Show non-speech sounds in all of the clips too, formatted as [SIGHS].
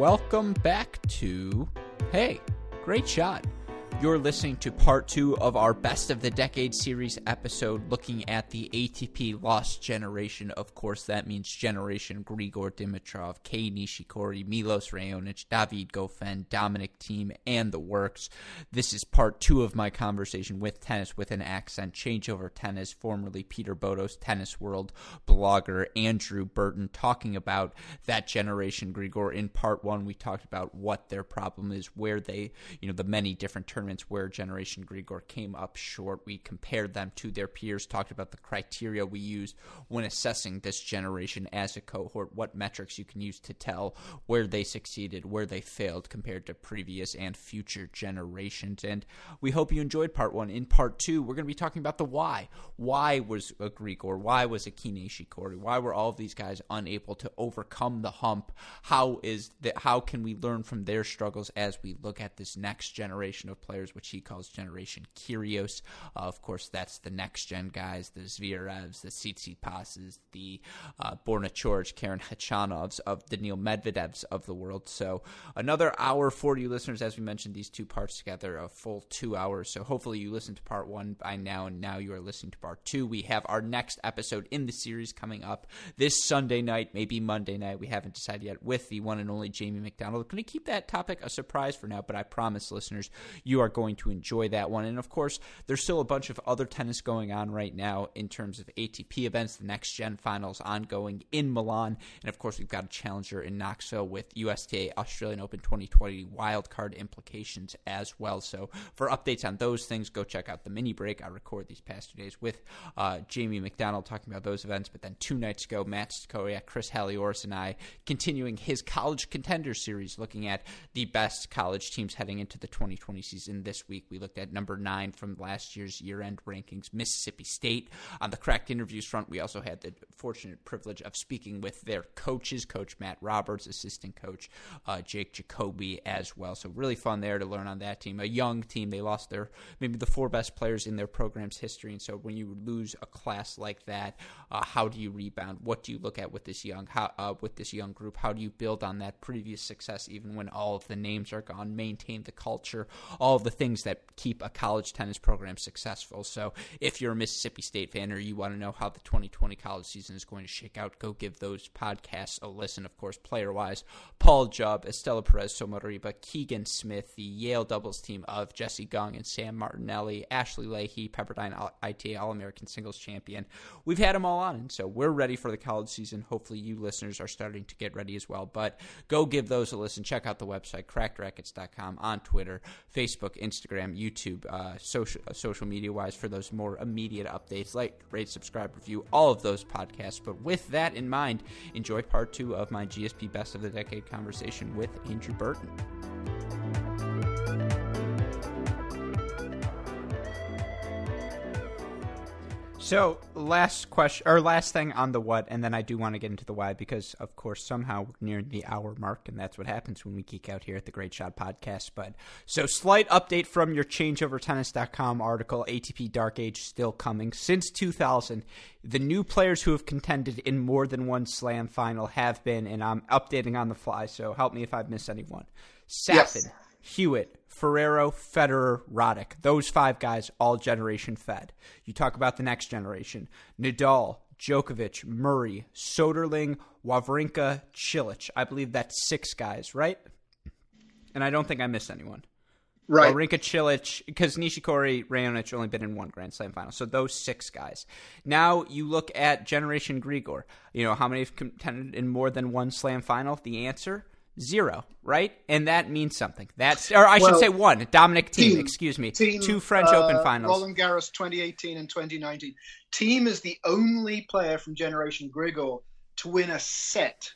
welcome back to Hey, great shot. You're listening to part two of our Best of the Decade series episode looking at the ATP Lost Generation. Of course, that means Generation Grigor Dimitrov, Kei Nishikori, Milos Raonic, David Goffin, Dominic Thiem, and the works. This is part two of my conversation with Tennis with an Accent, Changeover Tennis, formerly Peter Bodo's Tennis World blogger Andrew Burton, talking about that Generation Grigor. In part one, we talked about what their problem is, where they, you know, the many different tournaments where Generation Grigor came up short. We compared them to their peers, talked about the criteria we used when assessing this generation as a cohort, what metrics you can use to tell where they succeeded, where they failed compared to previous and future generations. And we hope you enjoyed part one. In part two, we're going to be talking about the why. Why was a Grigor? Why was a Kei Nishikori? Why were all of these guys unable to overcome the hump? How is that? How can we learn from their struggles as we look at this next generation of players? Players, which he calls Generation Kyrgios. Uh, of course, that's the next gen guys, the Zverevs, the Tsitsipas's, the uh, Borna Karen Khachanovs, of the Neil Medvedevs of the world. So another hour for you listeners, as we mentioned, these two parts together, a full two hours. So hopefully you listened to part one by now, and now you are listening to part two. We have our next episode in the series coming up this Sunday night, maybe Monday night. We haven't decided yet with the one and only Jamie McDonald. Going to keep that topic a surprise for now, but I promise listeners, you are going to enjoy that one. And of course, there's still a bunch of other tennis going on right now in terms of ATP events, the next gen finals ongoing in Milan. And of course, we've got a challenger in Knoxville with USTA Australian Open 2020 wildcard implications as well. So for updates on those things, go check out the mini break I record these past two days with uh, Jamie McDonald talking about those events. But then two nights ago, Matt Stakoyak, Chris Halioris, and I continuing his college contender series, looking at the best college teams heading into the 2020 season this week. We looked at number nine from last year's year end rankings, Mississippi State. On the cracked interviews front, we also had the fortunate privilege of speaking with their coaches, Coach Matt Roberts, assistant coach uh, Jake Jacoby as well. So, really fun there to learn on that team. A young team. They lost their maybe the four best players in their program's history. And so, when you lose a class like that, uh, how do you rebound? What do you look at with this young how, uh, with this young group? How do you build on that previous success, even when all of the names are gone? Maintain the culture, all the things that keep a college tennis program successful. So if you're a Mississippi State fan or you want to know how the 2020 college season is going to shake out, go give those podcasts a listen. Of course, player wise, Paul Jubb, Estela Perez-Somarriba, Keegan Smith, the Yale doubles team of Jesse Gung and Sam Martinelli, Ashley Lahey, Pepperdine ITA All American singles champion. We've had them all on, and so we're ready for the college season. Hopefully, you listeners are starting to get ready as well. But go give those a listen. Check out the website, crackedracquets.com, on Twitter, Facebook, Instagram, YouTube, uh, social uh, social media wise for those more immediate updates. Like, rate, subscribe, review all of those podcasts. But with that in mind, enjoy part two of my GSP Best of the Decade conversation with Andrew Burton. So, last question or last thing on the what, and then I do want to get into the why because, of course, somehow we're nearing the hour mark, and that's what happens when we geek out here at the Great Shot Podcast. But so, slight update from your ChangeOverTennis.com article: ATP Dark Age still coming. Since 2000, the new players who have contended in more than one Slam final have been, and I'm updating on the fly. So, help me if I've missed anyone. Safin, yes. Hewitt, Ferrero, Federer, Roddick. Those five guys, all generation fed. You talk about the next generation. Nadal, Djokovic, Murray, Soderling, Wawrinka, Cilic. I believe that's six guys, right? And I don't think I missed anyone. Right. Wawrinka, Cilic, because Nishikori, Raonic only been in one Grand Slam final. So those six guys. Now you look at Generation Grigor. You know, how many have contended in more than one Slam final? The answer Zero, right? And that means something. That's, or I well, should say one. Dominic Thiem, Thiem excuse me. Thiem, Two French uh, Open finals. Roland Garros 2018 and 2019. Thiem is the only player from Generation Grigor to win a set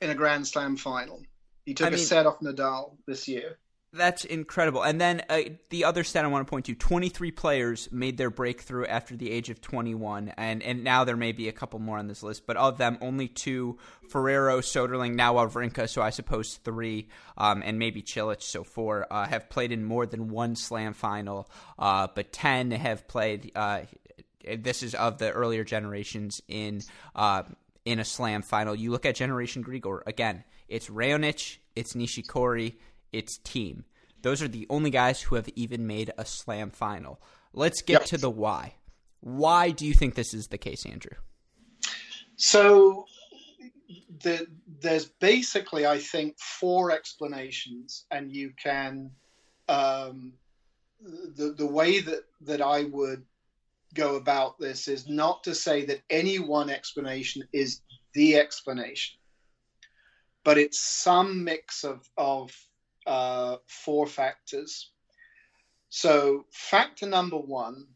in a Grand Slam final. He took I mean, a set off Nadal this year. That's incredible. And then uh, the other stat I want to point to 23 players made their breakthrough after the age of 21. And, and now there may be a couple more on this list, but of them, only two Ferrero, Soderling, now Wawrinka, so I suppose three, um, and maybe Cilic, so four, uh, have played in more than one slam final, uh, but 10 have played. Uh, this is of the earlier generations in uh, in a slam final. You look at Generation Grigor, again, it's Raonic, it's Nishikori, its Thiem. Those are the only guys who have even made a slam final. Let's get yep. to the why. Why do you think this is the case, Andrew? So the, there's basically, I think, four explanations, and you can um, the the way that that I would go about this is not to say that any one explanation is the explanation, but it's some mix of of uh, four factors. So, factor number one,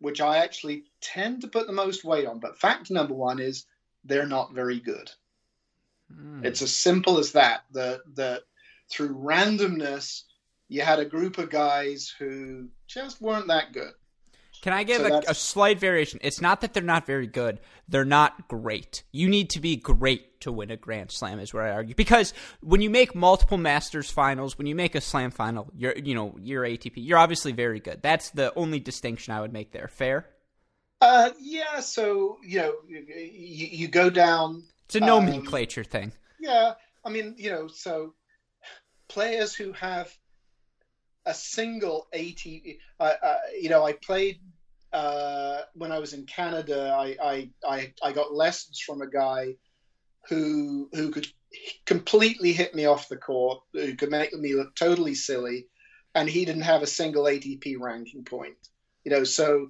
which I actually tend to put the most weight on, but factor number one is they're not very good. Mm. It's as simple as that. That the through randomness, you had a group of guys who just weren't that good. Can I give so a, a, slight variation? It's not that they're not very good; they're not great. You need to be great to win a Grand Slam, is where I argue. Because when you make multiple Masters finals, when you make a Slam final, you're you know you're ATP. You're obviously very good. That's the only distinction I would make there. Fair? Uh, yeah. So you know, you, you go down. It's a nomenclature um, thing. Yeah, I mean, you know, so players who have a single ATP. Uh, uh, you know, I played uh, when I was in Canada. I, I, I I got lessons from a guy who who could completely hit me off the court, who could make me look totally silly, and he didn't have a single ATP ranking point. You know, so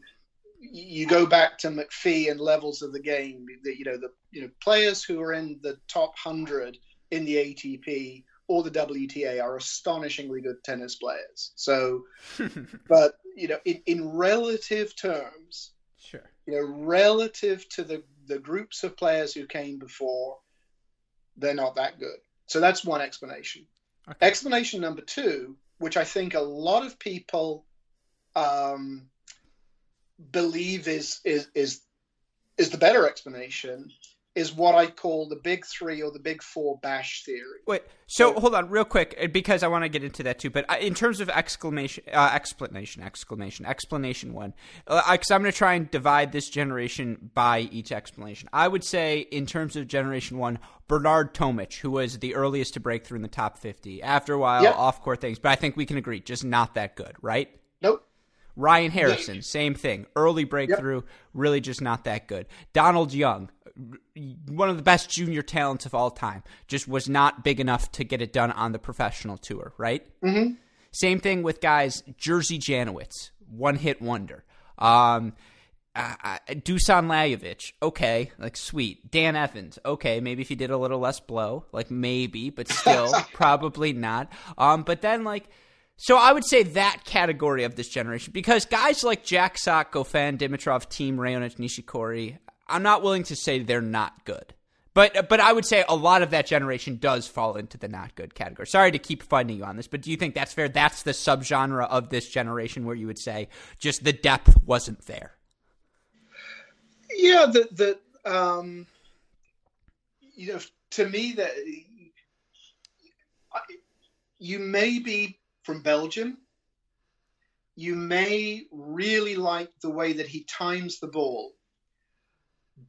you go back to McPhee and levels of the game. That you know, the you know players who are in the top hundred in the ATP or the WTA are astonishingly good tennis players. So, [LAUGHS] but you know, in, in relative terms, sure, you know, relative to the the groups of players who came before, they're not that good. So that's one explanation. Okay. Explanation number two, which I think a lot of people um, believe is is is is the better explanation, is what I call the big three or the big four bash theory. Wait, so, so hold on, real quick, uh, because I want to get into that too. But uh, in terms of exclamation, uh, explanation, exclamation, explanation one, because uh, I'm going to try and divide this generation by each explanation. I would say, in terms of generation one, Bernard Tomic, who was the earliest to break through in the top 50. After a while, yep. off court things, but I think we can agree, just not that good, right? Nope. Ryan Harrison, same thing. Early breakthrough, yep. really just not that good. Donald Young, one of the best junior talents of all time, just was not big enough to get it done on the professional tour, right? Mm-hmm. Same thing with guys, Jerzy Janowicz, one hit wonder. Um, uh, uh, Dusan Lajovic, okay, like sweet. Dan Evans, okay, maybe if he did a little less blow, like maybe, but [LAUGHS] still probably not. Um, but then like, so I would say that category of this generation because guys like Jack Sock, Goffin, Dimitrov, Thiem Raonic, Nishikori, I'm not willing to say they're not good. But but I would say a lot of that generation does fall into the not good category. Sorry to keep finding you on this, but do you think that's fair? That's the subgenre of this generation where you would say just the depth wasn't there. Yeah, the the um, you know, to me that you may be from Belgium. You may really like the way that he times the ball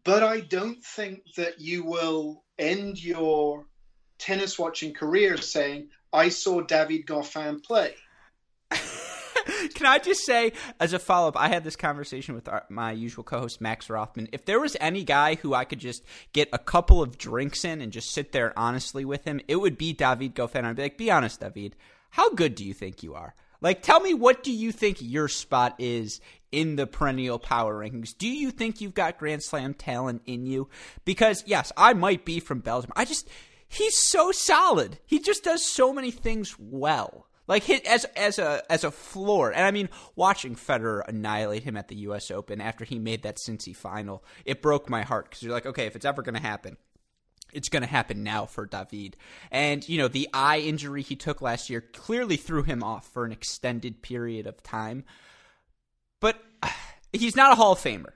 but I don't think that you will end your tennis watching career saying, I saw David Goffin play. [LAUGHS] Can I just say, as a follow up, I had this conversation with our, my usual co host, Max Rothman. If there was any guy who I could just get a couple of drinks in and just sit there honestly with him, it would be David Goffin. I'd be like, be honest, David, how good do you think you are? Like, tell me, what do you think your spot is in the perennial power rankings? Do you think you've got Grand Slam talent in you? Because, yes, I might be from Belgium. I just, he's so solid. He just does so many things well. Like hit as as a as a floor, and I mean, watching Federer annihilate him at the U.S. Open after he made that Cincy final, it broke my heart because you're like, okay, if it's ever going to happen, it's going to happen now for David. And, you know, the eye injury he took last year clearly threw him off for an extended period of time. But [SIGHS] he's not a Hall of Famer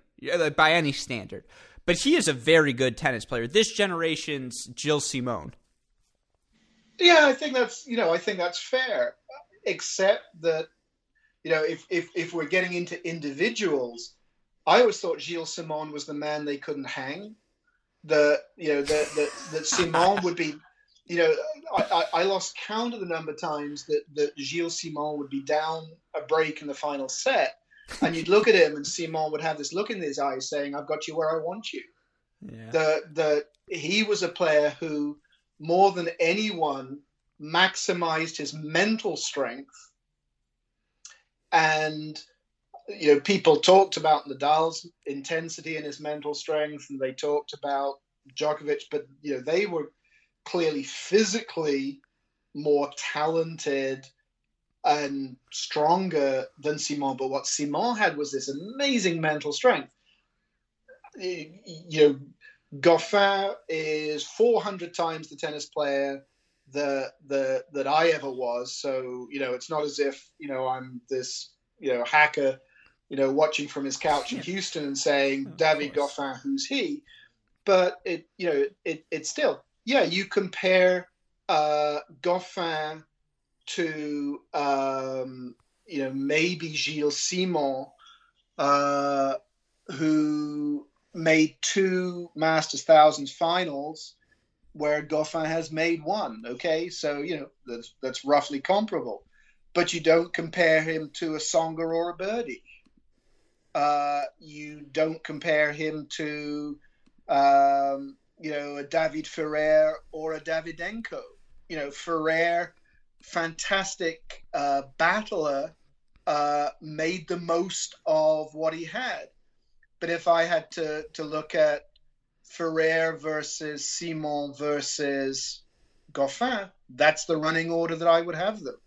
by any standard. But he is a very good tennis player. This generation's Gilles Simon. Yeah, I think that's you know I think that's fair, except that you know if if if we're getting into individuals, I always thought Gilles Simon was the man they couldn't hang. The you know that that that Simon would be, you know, I, I, lost count of the number of times that that Gilles Simon would be down a break in the final set, and you'd look at him and Simon would have this look in his eyes saying, "I've got you where I want you." Yeah. The the he was a player who more than anyone maximized his mental strength and you know people talked about Nadal's intensity and his mental strength and they talked about Djokovic but you know they were clearly physically more talented and stronger than Simon but what Simon had was this amazing mental strength you know Goffin is 400 times the tennis player that that I ever was. So you know, it's not as if you know I'm this you know hacker, you know, watching from his couch in Houston and saying David Goffin, who's he? But it you know it it's still yeah. You compare uh, Goffin to um, you know maybe Gilles Simon, uh, who made two Masters Thousands finals where Goffin has made one. Okay, so you know that's that's roughly comparable, but you don't compare him to a Tsonga or a Berdych. Uh, you don't compare him to um, you know a David Ferrer or a Davydenko. You know Ferrer, fantastic uh, battler, uh, made the most of what he had. But if I had to to look at Ferrer versus Simon versus Goffin, that's the running order that I would have them.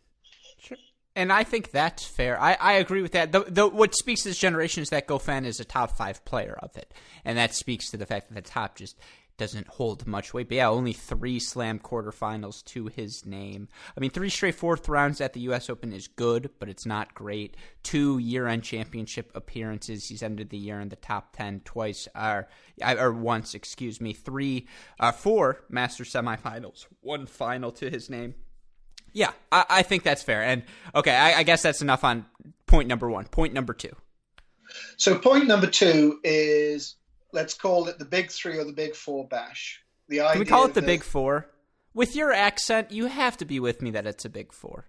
And I think that's fair. I, I agree with that. The, the, what speaks to this generation is that Goffin is a top five player of it. And that speaks to the fact that the top just doesn't hold much weight. But yeah, only three slam quarterfinals to his name. I mean, three straight fourth rounds at the U.S. Open is good, but it's not great. Two year-end championship appearances. He's ended the year in the top ten twice, or or once, excuse me. Three, uh, four Master semifinals, one final to his name. Yeah, I, I think that's fair. And okay, I, I guess that's enough on point number one. Point number two. So point number two is let's call it the big three or the big four bash. The Can we call it the, the big four? With your accent, you have to be with me that it's a big four.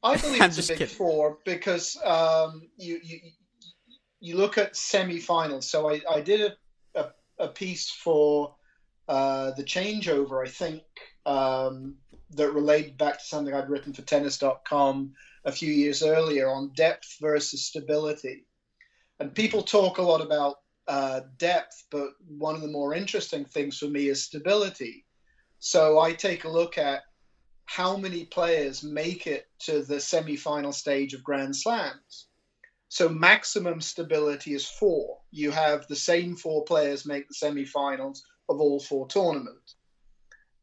I believe [LAUGHS] it's a big kidding. four because um, you, you you look at semi-finals. So I, I did a, a, a piece for uh, the changeover, I think, um, that related back to something I'd written for tennis.com a few years earlier on depth versus stability. And people talk a lot about uh, depth, but one of the more interesting things for me is stability. So I take a look at how many players make it to the semi-final stage of Grand Slams. So maximum stability is four. You have the same four players make the semi-finals of all four tournaments.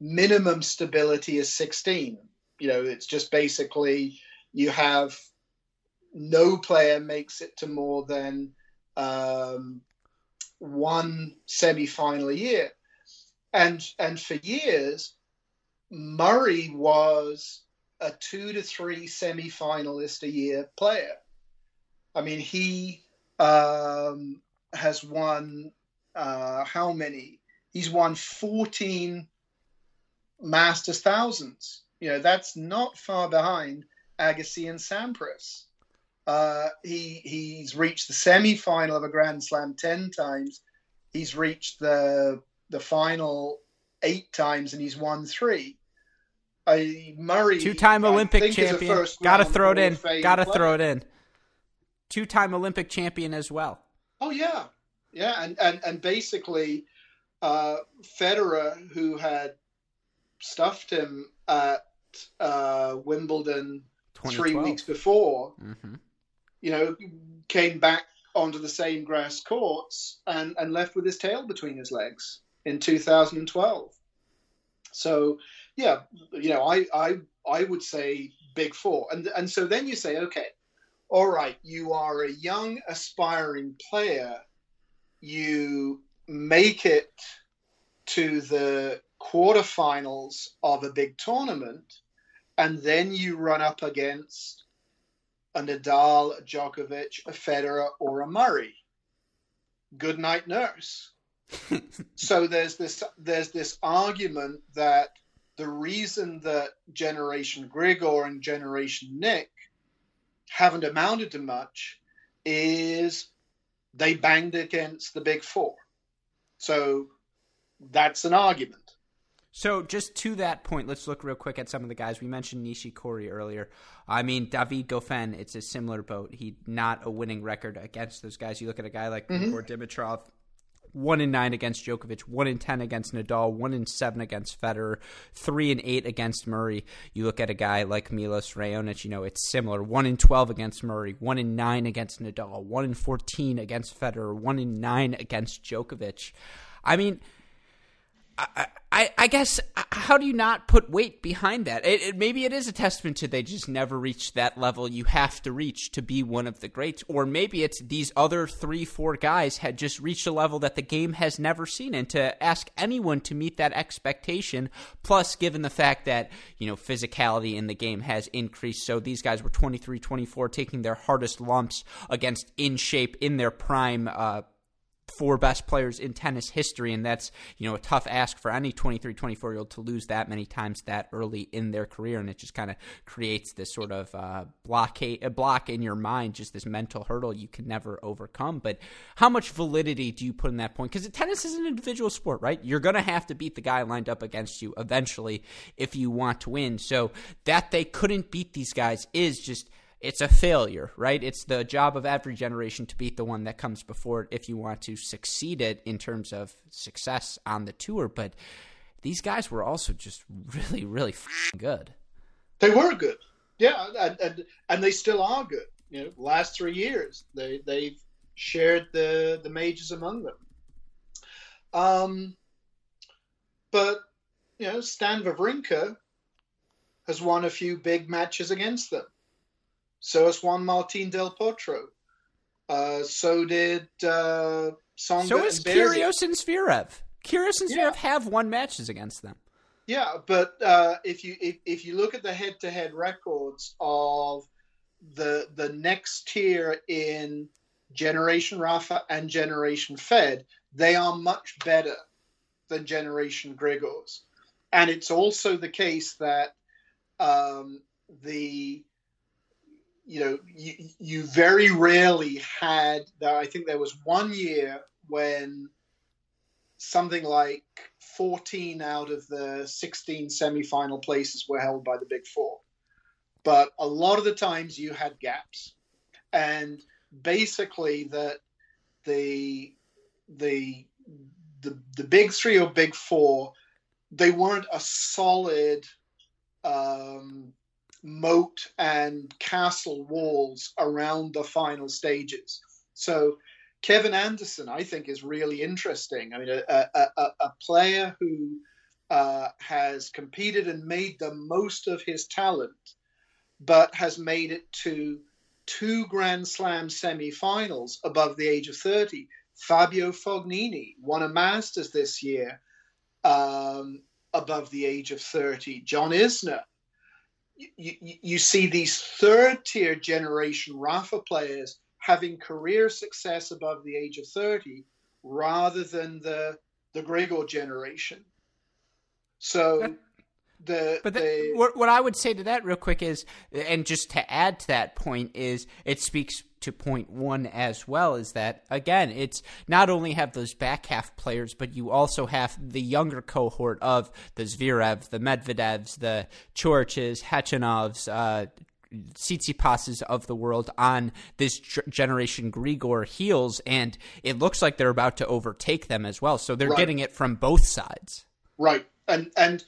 Minimum stability is 16. You know, it's just basically you have no player makes it to more than um, one semi-final a year, and and for years, Murray was a two to three semi-finalist a year player. I mean, he um, has won uh, how many? He's won fourteen Masters thousands. You know, that's not far behind Agassi and Sampras. Uh, he he's reached the semi-final of a Grand Slam ten times. He's reached the the final eight times, and he's won three. I Murray, two-time Olympic champion. Got to throw it in. Got to throw it in. Two-time Olympic champion as well. Oh yeah, yeah, and and and basically, uh, Federer, who had stuffed him at uh, Wimbledon three weeks before, mm-hmm. you know, came back onto the same grass courts and, and left with his tail between his legs in 2012. So, yeah, you know, I, I, I would say big four. And, and so then you say, okay, all right, you are a young, aspiring player. You make it to the quarterfinals of a big tournament, and then you run up against a Nadal, a Djokovic, a Federer, or a Murray. Good night, nurse. [LAUGHS] so there's this there's this argument that the reason that Generation Grigor and Generation Nick haven't amounted to much is they banged against the big four. So that's an argument. So, just to that point, let's look real quick at some of the guys. We mentioned Nishikori earlier. I mean, David Goffin, it's a similar boat. He not a winning record against those guys. You look at a guy like mm-hmm. Dimitrov, one in nine against Djokovic, one in ten against Nadal, one in seven against Federer, three and eight against Murray. You look at a guy like Milos Raonic, you know it's similar. One in twelve against Murray, one in nine against Nadal, one in fourteen against Federer, one in nine against Djokovic. I mean, I, I, I guess how do you not put weight behind that? It, it, maybe it is a testament to they just never reached that level you have to reach to be one of the greats, or maybe it's these other three, four guys had just reached a level that the game has never seen, and to ask anyone to meet that expectation. Plus, given the fact that you know physicality in the game has increased, so these guys were 23, 24, taking their hardest lumps against in shape in their prime. Uh, four best players in tennis history and that's you know a tough ask for any 23 24 year old to lose that many times that early in their career and it just kind of creates this sort of uh, blockade a block in your mind just this mental hurdle you can never overcome. But how much validity do you put in that point? Because tennis is an individual sport right? You're going to have to beat the guy lined up against you eventually if you want to win. So that they couldn't beat these guys is just it's a failure, right? It's the job of every generation to beat the one that comes before it if you want to succeed it in terms of success on the tour. But these guys were also just [LAUGHS] really, really good. They were good, yeah, and, and and they still are good. You know, last three years they they've shared the the majors among them. Um, but you know, Stan Wawrinka has won a few big matches against them. So has Juan Martin Del Potro. Uh, so did uh, Tsonga So is Kyrgios and Zverev. Kyrgios and Zverev yeah. have won matches against them. Yeah, but uh, if you if, if you look at the head to head records of the the next tier in Generation Rafa and Generation Fed, they are much better than Generation Grigors. And it's also the case that um, the you know, you, you very rarely had. I think there was one year when something like 14 out of the 16 semifinal places were held by the Big Four. But a lot of the times you had gaps, and basically that the the the the big three or big four, they weren't a solid um, moat and castle walls around the final stages. So Kevin Anderson, I think, is really interesting. I mean, a, a, a player who uh, has competed and made the most of his talent, but has made it to two Grand Slam semi-finals above the age of 30. Fabio Fognini won a Masters this year um, above the age of 30. John Isner you, you see these third tier generation Rafa players having career success above the age of 30 rather than the the Grigor generation. So the but the, what, what I would say to that real quick is, and just to add to that point is, it speaks to point one as well is that again it's not only have those back half players but you also have the younger cohort of the Zverev, the Medvedevs, the Corics, Khachanovs, uh, Tsitsipas's of the world on this generation Grigor heels, and it looks like they're about to overtake them as well. So they're right. getting it from both sides. Right, and and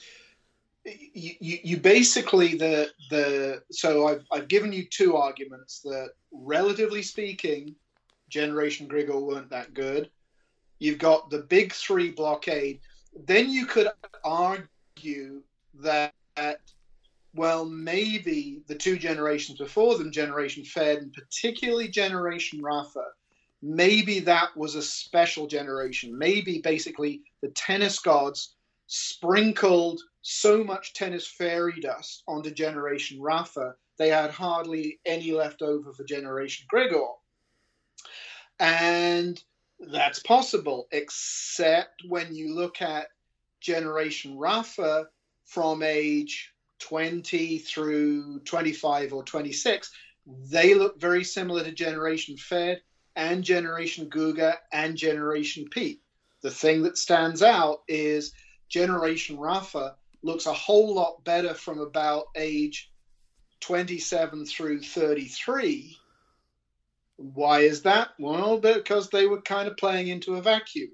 you, you basically the the so I've I've given you two arguments that relatively speaking, Generation Grigor weren't that good. You've got the big three blockade. Then you could argue that well, maybe the two generations before them, Generation Fed and particularly Generation Rafa, maybe that was a special generation. Maybe basically the tennis gods sprinkled so much tennis fairy dust onto Generation Rafa, they had hardly any left over for Generation Grigor. And that's possible, except when you look at Generation Rafa from age 20 through 25 or 26, they look very similar to Generation Fed and Generation Guga and Generation Pete. The thing that stands out is Generation Rafa looks a whole lot better from about age 27 through 33. Why is that? Well, because they were kind of playing into a vacuum.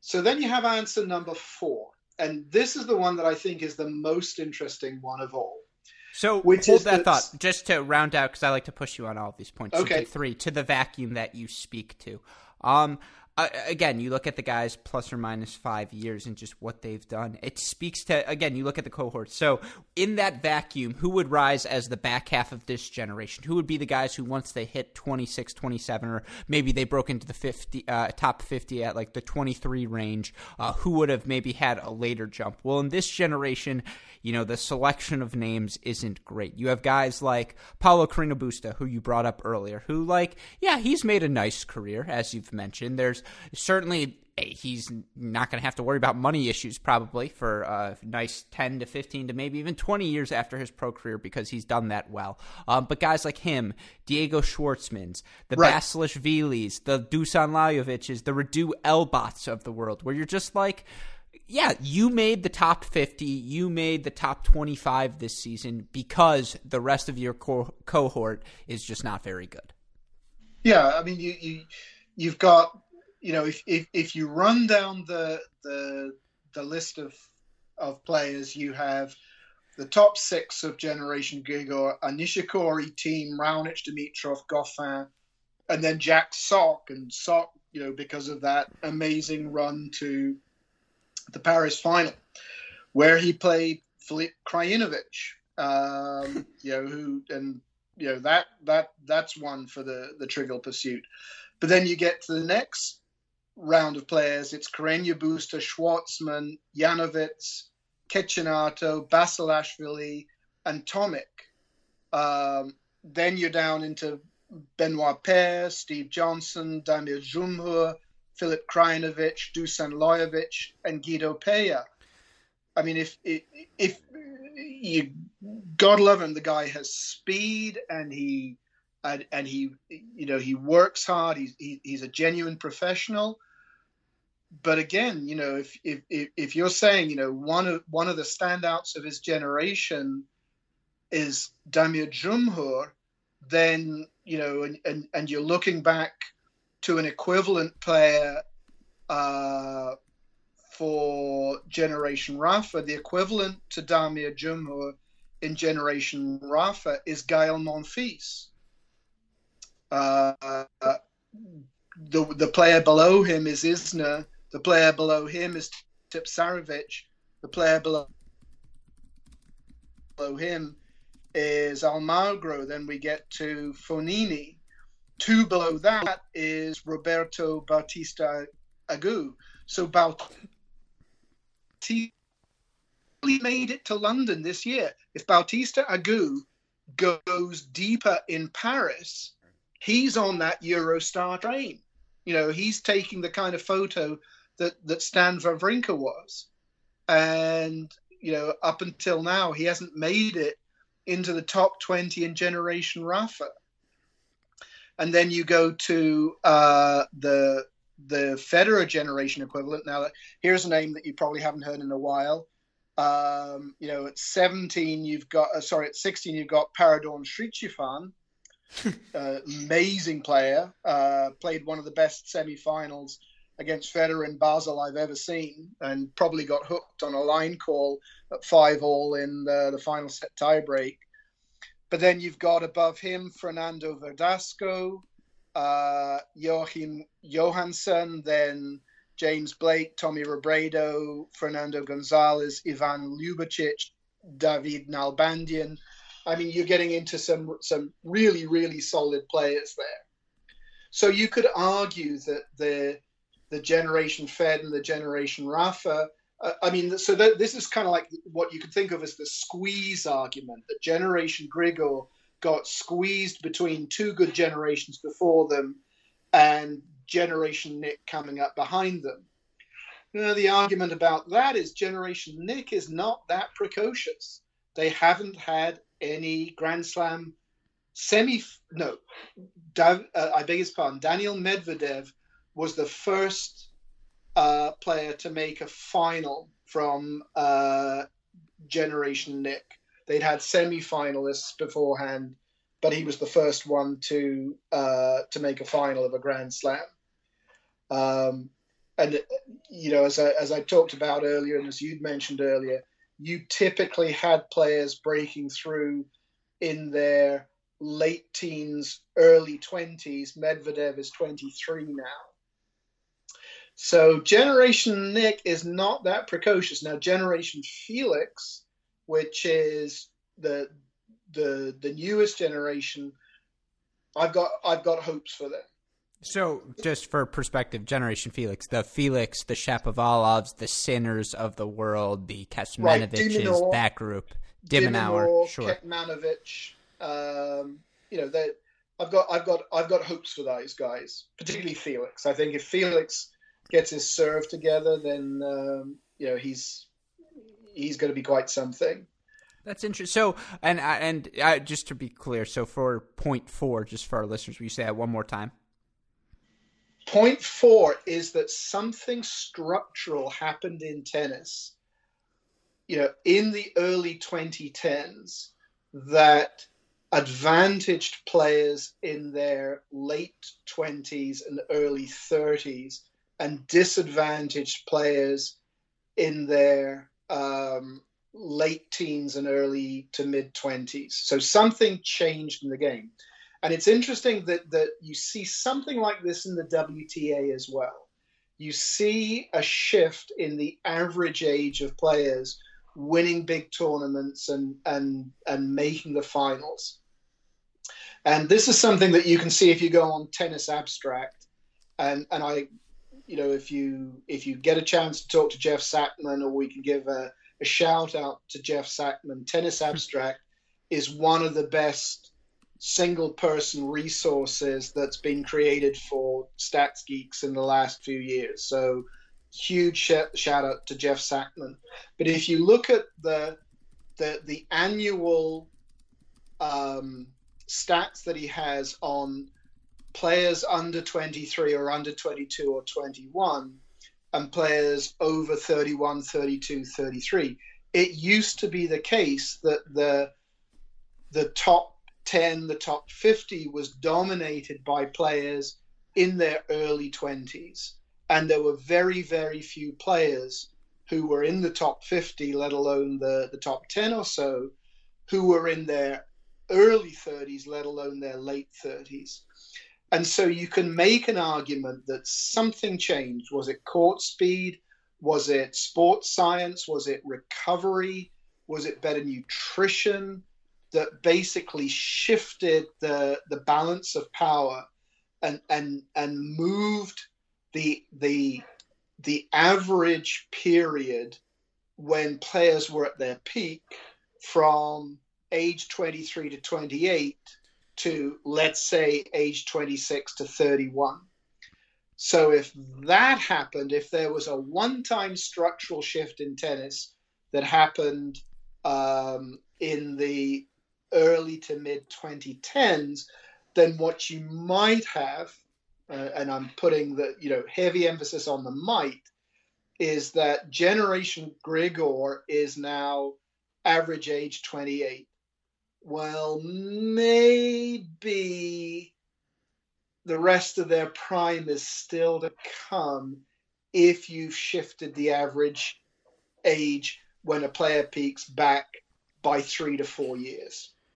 So then you have answer number four and this is the one that I think is the most interesting one of all. So which hold that, that thought just to round out because I like to push you on all of these points. Okay, to three to the vacuum that you speak to. Um, again, you look at the guys plus or minus five years and just what they've done. It speaks to, again, you look at the cohort. So, in that vacuum, who would rise as the back half of this generation? Who would be the guys who, once they hit 26, 27, or maybe they broke into the 50, uh, top 50 at like the 23 range, uh, who would have maybe had a later jump? Well, in this generation, you know, the selection of names isn't great. You have guys like Pablo Carreño Busta, who you brought up earlier, who, like, yeah, he's made a nice career, as you've mentioned. There's certainly he's not going to have to worry about money issues probably for a nice 10 to 15 to maybe even 20 years after his pro career because he's done that well. Um, but guys like him, Diego Schwartzmans, the right. Basilashvilis, the Dusan Lajovics, the Radu Albots of the world, where you're just like, yeah, you made the top 50, you made the top 25 this season because the rest of your co- cohort is just not very good. Yeah, I mean, you, you you've got you know, if, if, if you run down the the the list of of players, you have the top six of Generation Grigor are Nishikori, Thiem, Raonic, Dimitrov, Goffin, and then Jack Sock. And Sock, you know, because of that amazing run to the Paris final, where he played Filip Krajinovic, um, you know, who and you know that that that's one for the the Trivial Pursuit. But then you get to the next round of players. It's Carreño Busta, Schwartzman, Janowicz, Cecchinato, Basilashvili, and Tomic. Um, then you're down into Benoit Paire, Steve Johnson, Damir Dzumhur, Filip Krajinovic, Dusan Lajovic, and Guido Pella. I mean, if, if if you God love him, the guy has speed and he and, and he you know he works hard he's he, he's a genuine professional but again you know if, if if you're saying you know one of one of the standouts of his generation is Damir Dzumhur then you know and, and and you're looking back to an equivalent player uh, for Generation Rafa, the equivalent to Damir Dzumhur in Generation Rafa is Gael Monfils. Uh, the the player below him is Isner. The player below him is Tipsarevic. The player below below him is Almagro. Then we get to Fognini. Two below that is Roberto Bautista Agut. So Bautista made it to London this year. If Bautista Agut goes deeper in Paris, he's on that Eurostar train. You know, he's taking the kind of photo that that Stan Wawrinka was, and you know, up until now, he hasn't made it into the top twenty in Generation Rafa. and then you go to uh, the the Federer generation equivalent. Now, here's a name that you probably haven't heard in a while. Um, you know, at 17, you've got uh, sorry, at 16, you've got Paradorn Srichaphan, [LAUGHS] uh, amazing player. Uh, played one of the best semi-finals against Federer in Basel I've ever seen, and probably got hooked on a line call at five all in the, the final set tiebreak. But then you've got above him Fernando Verdasco, uh, Joachim Johansson, then James Blake, Tommy Robredo, Fernando Gonzalez, Ivan Ljubicic, David Nalbandian. I mean, you're getting into some some really really solid players there. So you could argue that the the generation Fed and the generation Rafa. Uh, I mean, so that, this is kind of like what you could think of as the squeeze argument. That generation Grigor got squeezed between two good generations before them, and generation Nick coming up behind them. Now, the argument about that is Generation Nick is not that precocious. They haven't had any Grand Slam semi. No, uh, I beg his pardon. Daniel Medvedev was the first uh, player to make a final from uh, Generation Nick. They'd had semi-finalists beforehand, but he was the first one to uh, to make a final of a Grand Slam. Um, and you know, as I, as I talked about earlier, and as you'd mentioned earlier, you typically had players breaking through in their late teens, early 20s. Medvedev is 23 now. So Generation Nick is not that precocious. Now Generation Felix, which is the the the newest generation, I've got I've got hopes for them. So, just for perspective, Generation Felix, the Felix, the Shapovalovs, the Sinners of the world, the Kecmanoviches, right. that group, de Minaur, sure. Um, you know, that I've got, I've got, I've got hopes for those guys, particularly Felix. I think if Felix gets his serve together, then um, you know he's he's going to be quite something. That's interesting. So, and and uh, just to be clear, so for point four, just for our listeners, will you say that one more time? Point four is that something structural happened in tennis, you know, in the early 2010s that advantaged players in their late 20s and early 30s and disadvantaged players in their um, late teens and early to mid 20s. So something changed in the game. And it's interesting that, that you see something like this in the WTA as well. You see a shift in the average age of players winning big tournaments and, and, and making the finals. And this is something that you can see if you go on Tennis Abstract. And, and I, you know, if you if you get a chance to talk to Jeff Sackmann, or we can give a, a shout out to Jeff Sackmann, Tennis Abstract is one of the best single person resources that's been created for stats geeks in the last few years. So huge sh- shout out to Jeff Sackmann. But if you look at the the the annual um, stats that he has on players under 23 or under 22 or 21 and players over 31 32 33 it used to be the case that the the top 10, the top 50 was dominated by players in their early 20s. And there were very, very few players who were in the top 50, let alone the, the top 10 or so, who were in their early 30s, let alone their late 30s. And so you can make an argument that something changed. Was it court speed? Was it sports science? Was it recovery? Was it better nutrition? That basically shifted the the balance of power and and and moved the the the average period when players were at their peak from age 23 to 28 to let's say age 26 to 31 so if that happened if there was a one-time structural shift in tennis that happened um, in the early to mid 2010s, then what you might have, uh, and I'm putting the you know heavy emphasis on the might, is that Generation Grigor is now average age 28. Well, maybe the rest of their prime is still to come if you've shifted the average age when a player peaks back by three to four years.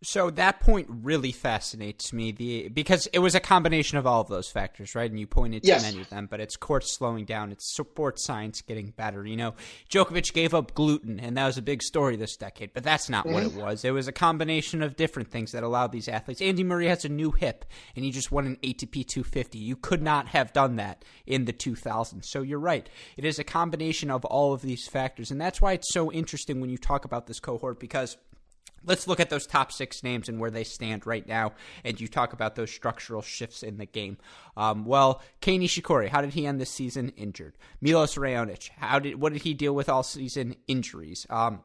So that point really fascinates me, the because it was a combination of all of those factors, right? And you pointed to Yes. many of them, but it's courts slowing down, it's sports science getting better. You know, Djokovic gave up gluten, and that was a big story this decade, but that's not what it mm-hmm. was. It was a combination of different things that allowed these athletes. Andy Murray has a new hip, and he just won an ATP 250. You could not have done that in the 2000s. So you're right. It is a combination of all of these factors, and that's why it's so interesting when you talk about this cohort because. Let's look at those top six names and where they stand right now. And you talk about those structural shifts in the game. Um, well, Kei Nishikori, how did he end this season? Injured. Milos Raonic, how did what did he deal with all season? Injuries. Um,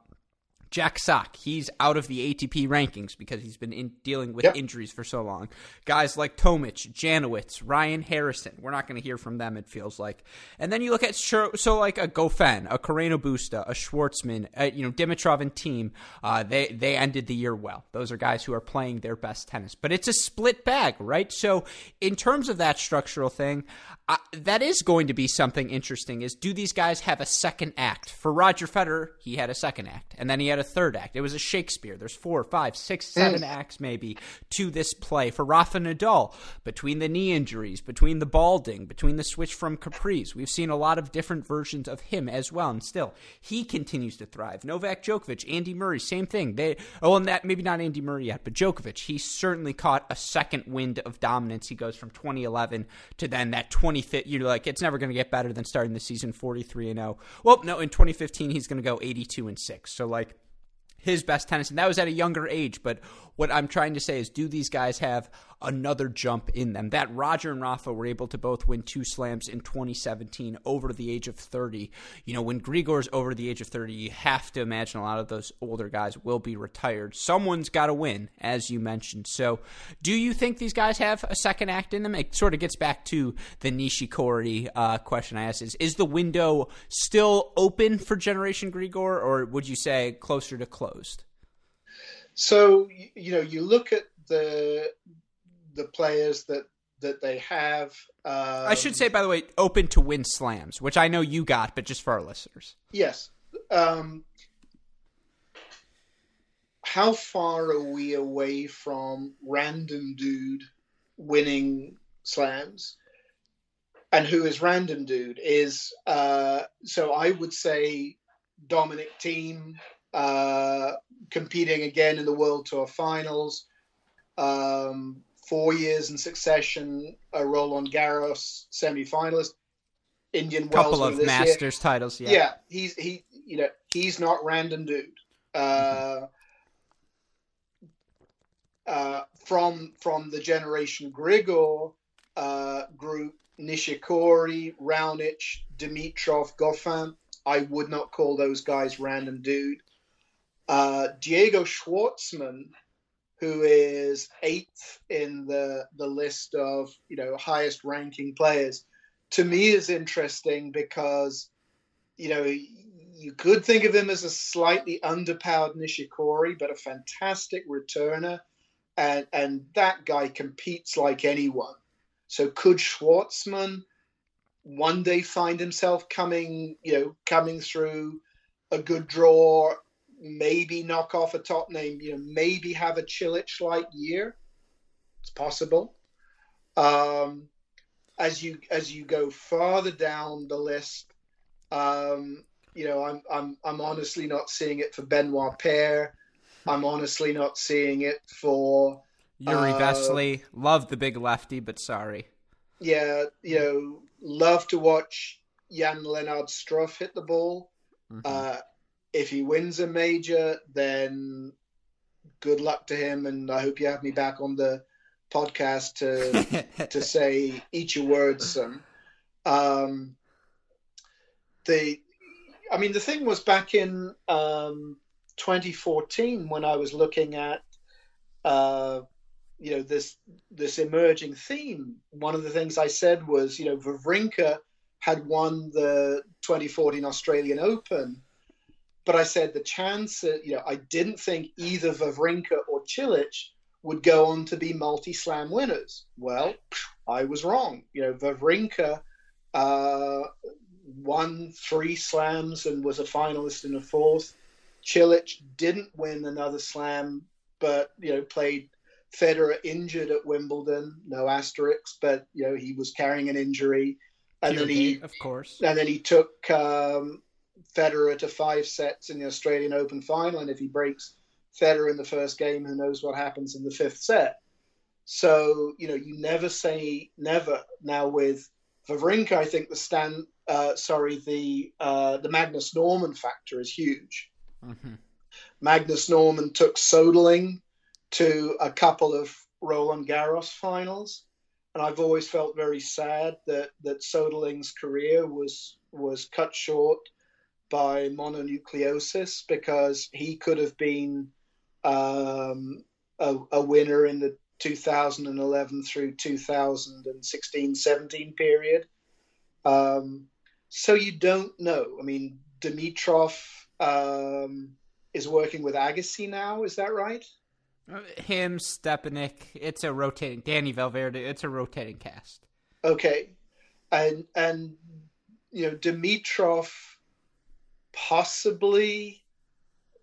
Jack Sock, he's out of the ATP rankings because he's been in, dealing with Yep. injuries for so long. Guys like Tomic, Janowicz, Ryan Harrison, we're not going to hear from them, it feels like. And then you look at, so, so like a Goffin, a Carreño Busta, a Schwartzman, uh, you know, Dimitrov and Thiem, uh, they, they ended the year well. Those are guys who are playing their best tennis. But it's a split bag, right? So in terms of that structural thing, that is going to be something interesting is do these guys have a second act? For roger federer he had a second act and then he had a third act. It was a shakespeare. There's four five six mm. seven acts maybe to this play. For rafa nadal between the knee injuries between the balding between the switch from capris we've seen a lot of different versions of him as well. And still he continues to thrive. Novak djokovic andy murray same thing. They oh and that maybe not andy murray yet but djokovic he certainly caught a second wind of dominance. He goes from 2011 to then that 25th you're like it's never going to get better than starting the season 43 and 0 well no in 2015 he's going to go 82 and 6 so like his best tennis, and that was at a younger age. But what I'm trying to say is, do these guys have another jump in them? That Roger and Rafa were able to both win two slams in 2017 over the age of 30. You know, when Grigor's over the age of 30, you have to imagine a lot of those older guys will be retired. Someone's got to win, as you mentioned. So, do you think these guys have a second act in them? It sort of gets back to the Nishikori uh, question I asked: Is is the window still open for Generation Grigor, or would you say closer to closed? So you know, you look at the the players that that they have. Um, I should say, by the way, open to win slams, which I know you got, but just for our listeners. yes. Um, how far are we away from random dude winning slams? And who is random dude? Is uh, so I would say Dominic Thiem uh, competing again in the World Tour Finals. Um, four years in succession, a Roland Garros semi-finalist, Indian Wells Couple of this year. Masters titles, yeah. Yeah. he's he. You know, he's not random dude. Uh, uh, from from the generation Grigor uh, group, Nishikori, Raonic, Dimitrov, Goffin. I would not call those guys random dude. Uh, Diego Schwartzman, who is eighth in the the list of you know highest ranking players, to me is interesting because you know you could think of him as a slightly underpowered Nishikori, but a fantastic returner, and and that guy competes like anyone. So could Schwartzman one day find himself coming, you know, coming through a good draw, maybe knock off a top name, you know, maybe have a Cilic like year? It's possible. Um, as you as you go farther down the list, um, you know, I'm I'm I'm honestly not seeing it for Benoit Paire. I'm honestly not seeing it for Yuri Uh, Vesely, love the big lefty, but sorry. yeah, you know, love to watch Jan Lennard Struff hit the ball. Mhm. Uh, if he wins a major, then good luck to him, and I hope you have me back on the podcast to [LAUGHS] to say eat your words, son. Um, the, I mean, the thing was back in um, 2014 when I was looking at, uh, you know, this this emerging theme. One of the things I said was, you know, Wawrinka had won the 2014 Australian Open, but I said the chance, that, you know, I didn't think either Wawrinka or Cilic would go on to be multi-slam winners. Well, I was wrong. You know, Wawrinka uh, won three slams and was a finalist in the fourth. Cilic didn't win another slam, but you know played Federer injured at Wimbledon, no asterisks, but you know he was carrying an injury, and then he of course. and then he took um, Federer to five sets in the Australian Open final. And if he breaks Federer in the first game, who knows what happens in the fifth set? So you know, you never say never. Now with Wawrinka, I think the stand, uh, sorry, the uh, the Magnus Norman factor is huge. Mhm. Magnus Norman took Soderling to a couple of Roland Garros finals, and I've always felt very sad that that Soderling's career was was cut short by mononucleosis because he could have been um, a, a winner in the 2011 through 2016 17 period. Um, so you don't know. I mean, Dimitrov um, is working with Agassi now. Is that right? Uh, Him, Stepanek, it's a rotating. Dani Vallverdu, it's a rotating cast. Okay, and and you know Dimitrov possibly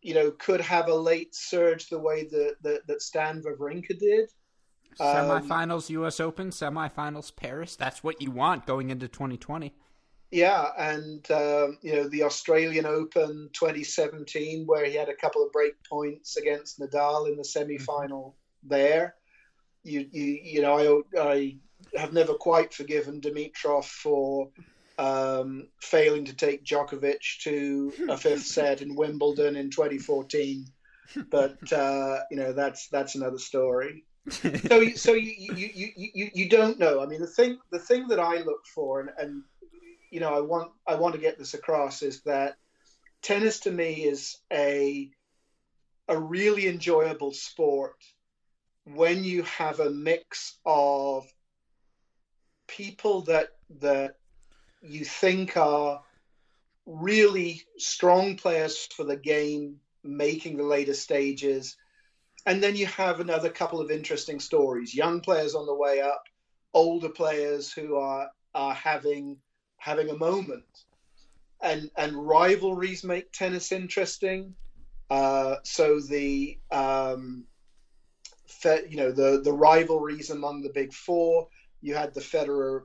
you know could have a late surge the way that that, that Stan Wawrinka did. Um, Semifinals U.S. Open, semifinals Paris. That's what you want going into 2020. Yeah, and um, you know the Australian Open 2017, where he had a couple of break points against Nadal in the semi-final. There, you you you know I I have never quite forgiven Dimitrov for um, failing to take Djokovic to a fifth [LAUGHS] set in Wimbledon in 2014, but uh, you know that's that's another story so you, so you, you, you, you, you don't know. I mean, the thing the thing that I look for, and, and you know, I want I want to get this across is that tennis to me is a a really enjoyable sport when you have a mix of people that that you think are really strong players for the game making the later stages. And then you have another couple of interesting stories. Young players on the way up older players who are are having having a moment. And and rivalries make tennis interesting. Uh, so the um, you know the the rivalries among the big four you had the Federer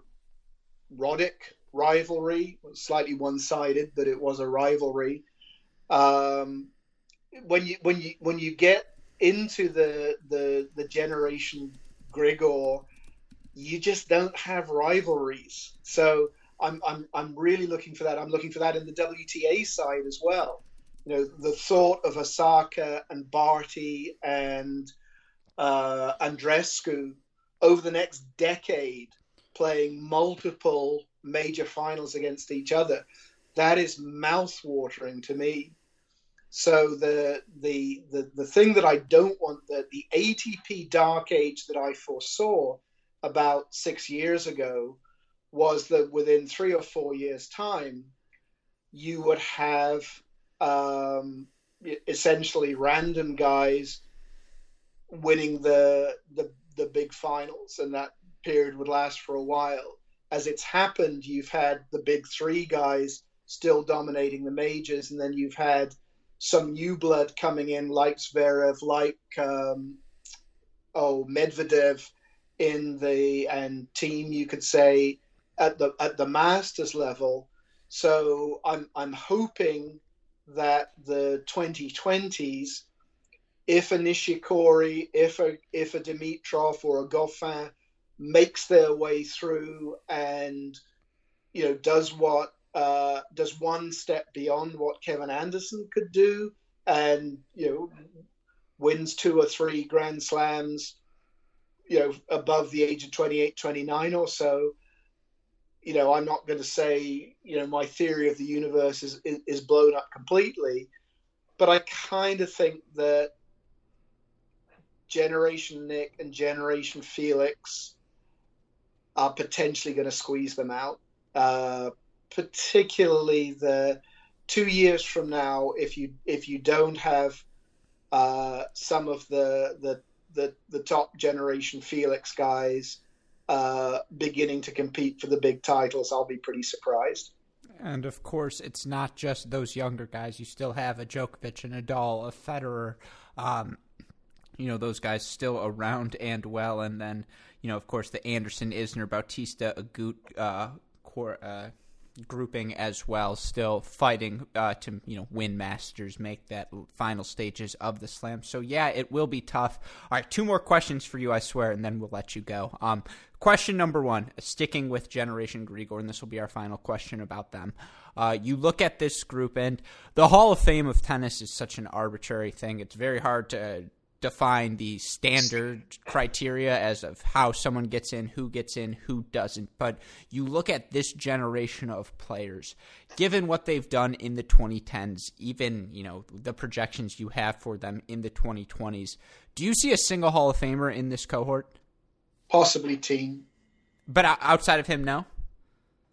Roddick rivalry slightly one-sided but it was a rivalry um, when you when you when you get into the the the generation Grigor, you just don't have rivalries. So I'm I'm I'm really looking for that. I'm looking for that in the WTA side as well. You know, the thought of Osaka and Barty and uh, Andrescu over the next decade playing multiple major finals against each other. That is mouth-watering to me. So the the the the thing that I don't want that the ATP dark age that I foresaw about six years ago was that within three or four years' time, you would have um, essentially random guys winning the the the big finals, and that period would last for a while. As it's happened, you've had the big three guys still dominating the majors, and then you've had some new blood coming in, like Zverev, like um, oh Medvedev, in the and Thiem you could say at the at the masters level. So I'm I'm hoping that the 2020s, if a Nishikori, if a if a Dimitrov or a Goffin makes their way through and you know, does what uh, does one step beyond what Kevin Anderson could do, and you know, wins two or three Grand Slams, you know, above the age of 28, 29 or so. You know, I'm not going to say, you know, my theory of the universe is, is, blown up completely, but I kind of think that Generation Nick and Generation Felix are potentially going to squeeze them out. Uh, particularly the two years from now, if you if you don't have uh, some of the, the the the top generation Felix guys uh, beginning to compete for the big titles, I'll be pretty surprised. And of course, it's not just those younger guys. You still have a Djokovic, and a Nadal, a Federer. Um, you know those guys still around and well, and then you know, of course, the Anderson, Isner, Bautista, Agut, uh, uh, grouping as well, still fighting uh, to you know win Masters, make that final stages of the Slam. So yeah, it will be tough. All right, two more questions for you, I swear, and then we'll let you go. Um, question number one, sticking with Generation Grigor, and this will be our final question about them. Uh, you look at this group, and the Hall of Fame of tennis is such an arbitrary thing. It's very hard to define the standard criteria as of how someone gets in, who gets in, who doesn't. But you look at this generation of players, given what they've done in the 2010s, even you know the projections you have for them in the 2020s. Do you see a single Hall of Famer in this cohort? Possibly Thiem, But outside of him, no.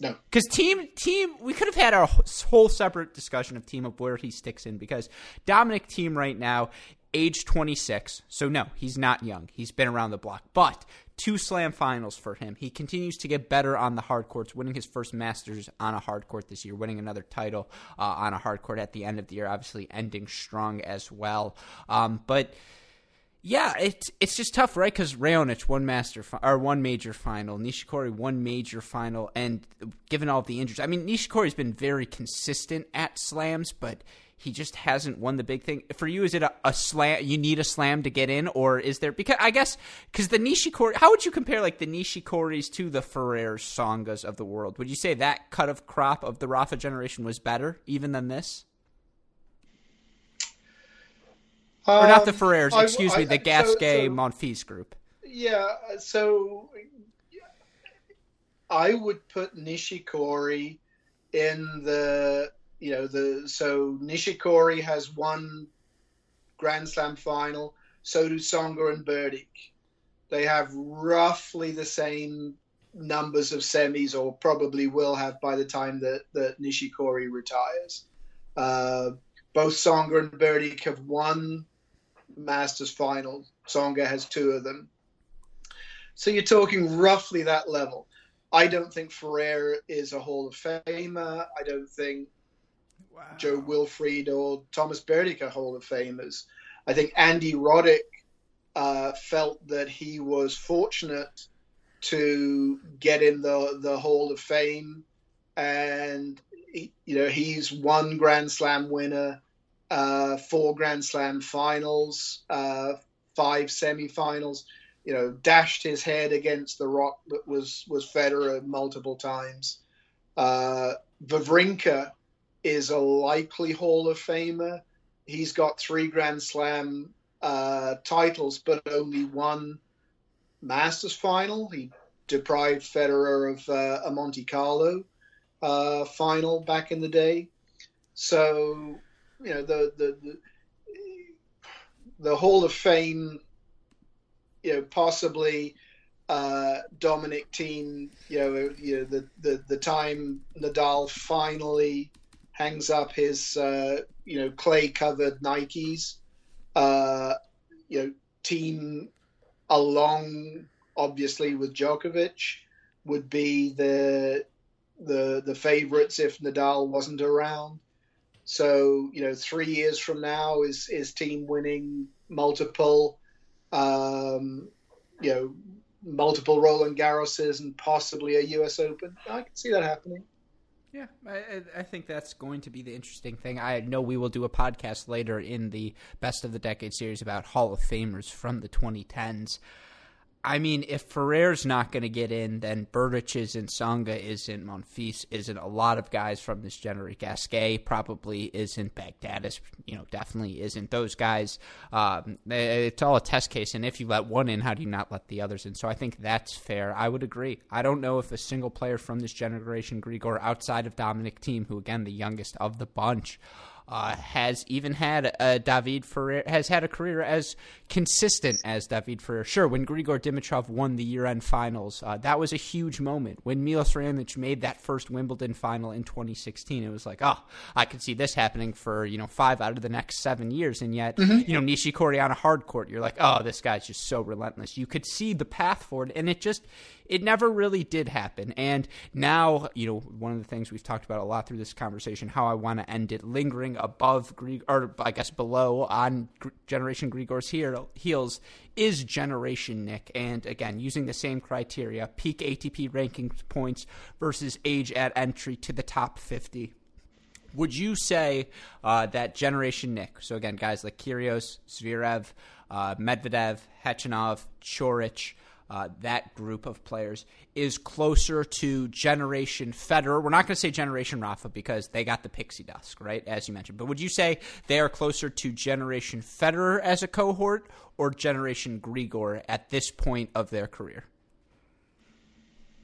No, because Thiem Thiem we could have had a whole separate discussion of Thiem of where he sticks in because Dominic Thiem right now age 26. So, no, he's not young. He's been around the block. But two slam finals for him. He continues to get better on the hard courts, winning his first Masters on a hard court this year, winning another title uh, on a hard court at the end of the year, obviously ending strong as well. Um, but. Yeah, it's it's just tough, right? Because Raonic one master fi- or one major final, Nishikori one major final, and given all the injuries, I mean Nishikori's been very consistent at slams, but he just hasn't won the big thing. For you, is it a, a, slam? You need a slam to get in, or is there? Because I guess because the Nishikori, how would you compare like the Nishikoris to the Ferrers, Tsongas of the world? Would you say that cut of crop of the Rafa generation was better even than this? Um, or not the um, Ferrers, excuse I, me, the Gasquet so, so, Monfils group. Yeah, so I would put Nishikori in the you know the so Nishikori has one Grand Slam final. So do Tsonga and Berdych. They have roughly the same numbers of semis, or probably will have by the time that, that Nishikori retires. Uh, both Tsonga and Berdych have won Masters final. Tsonga has two of them. So you're talking roughly that level. I don't think Ferrer is a Hall of Famer. I don't think wow. Jo-Wilfried or Thomas Berdych are Hall of Famers. I think Andy Roddick uh, felt that he was fortunate to get in the the Hall of Fame, and he, you know he's one Grand Slam winner, uh, four Grand Slam finals, uh, five semifinals. You know, dashed his head against the rock that was was Federer multiple times. Uh, Wawrinka is a likely Hall of Famer. He's got three Grand Slam uh, titles, but only one Masters final. He deprived Federer of uh, a Monte Carlo uh, final back in the day. So, you know, the, the, the the Hall of Fame, you know, possibly uh, Dominic Thiem, you know, you know the, the the time Nadal finally hangs up his uh, you know clay covered Nikes. Uh, you know, Thiem along obviously with Djokovic would be the the the favorites if Nadal wasn't around. So you know, three years from now is is Thiem winning multiple, um, you know, multiple Roland Garroses and possibly a U.S. Open. I can see that happening. Yeah, I, I, think that's going to be the interesting thing. I know we will do a podcast later in the Best of the Decade series about Hall of Famers from the 2010s. I mean, if Ferrer's not going to get in, then Berdych isn't, Tsonga isn't, Monfils isn't. A lot of guys from this generation, Gasquet probably isn't, Baghdatis, you know, definitely isn't. Those guys, um, it's all a test case. And if you let one in, how do you not let the others in? So I think that's fair. I would agree. I don't know if a single player from this generation, Grigor, outside of Dominic Thiem, who again the youngest of the bunch, uh, has even had a David Ferrer has had a career as consistent as David Ferrer. Sure, when Grigor Dimitrov won the year-end finals, uh, that was a huge moment. When Milos Raonic made that first Wimbledon final in 2016, it was like, oh, I could see this happening for you know five out of the next seven years, and yet mm-hmm. you know Nishikori on a hard court, you're like, oh, this guy's just so relentless. You could see the path forward, and it just it never really did happen. And now, you know, one of the things we've talked about a lot through this conversation, how I want to end it lingering above, or I guess below on Generation Grigor's heels is Generation Nick. And again, using the same criteria, peak ATP ranking points versus age at entry to the top 50 would you say uh, that Generation Nick, so again, guys like Kyrgios, Zverev, uh, Medvedev, Khachanov, Coric, uh, that group of players is closer to Generation Federer. We're not going to say Generation Rafa because they got the pixie dust, right? As you mentioned. But would you say they are closer to Generation Federer as a cohort or Generation Grigor at this point of their career?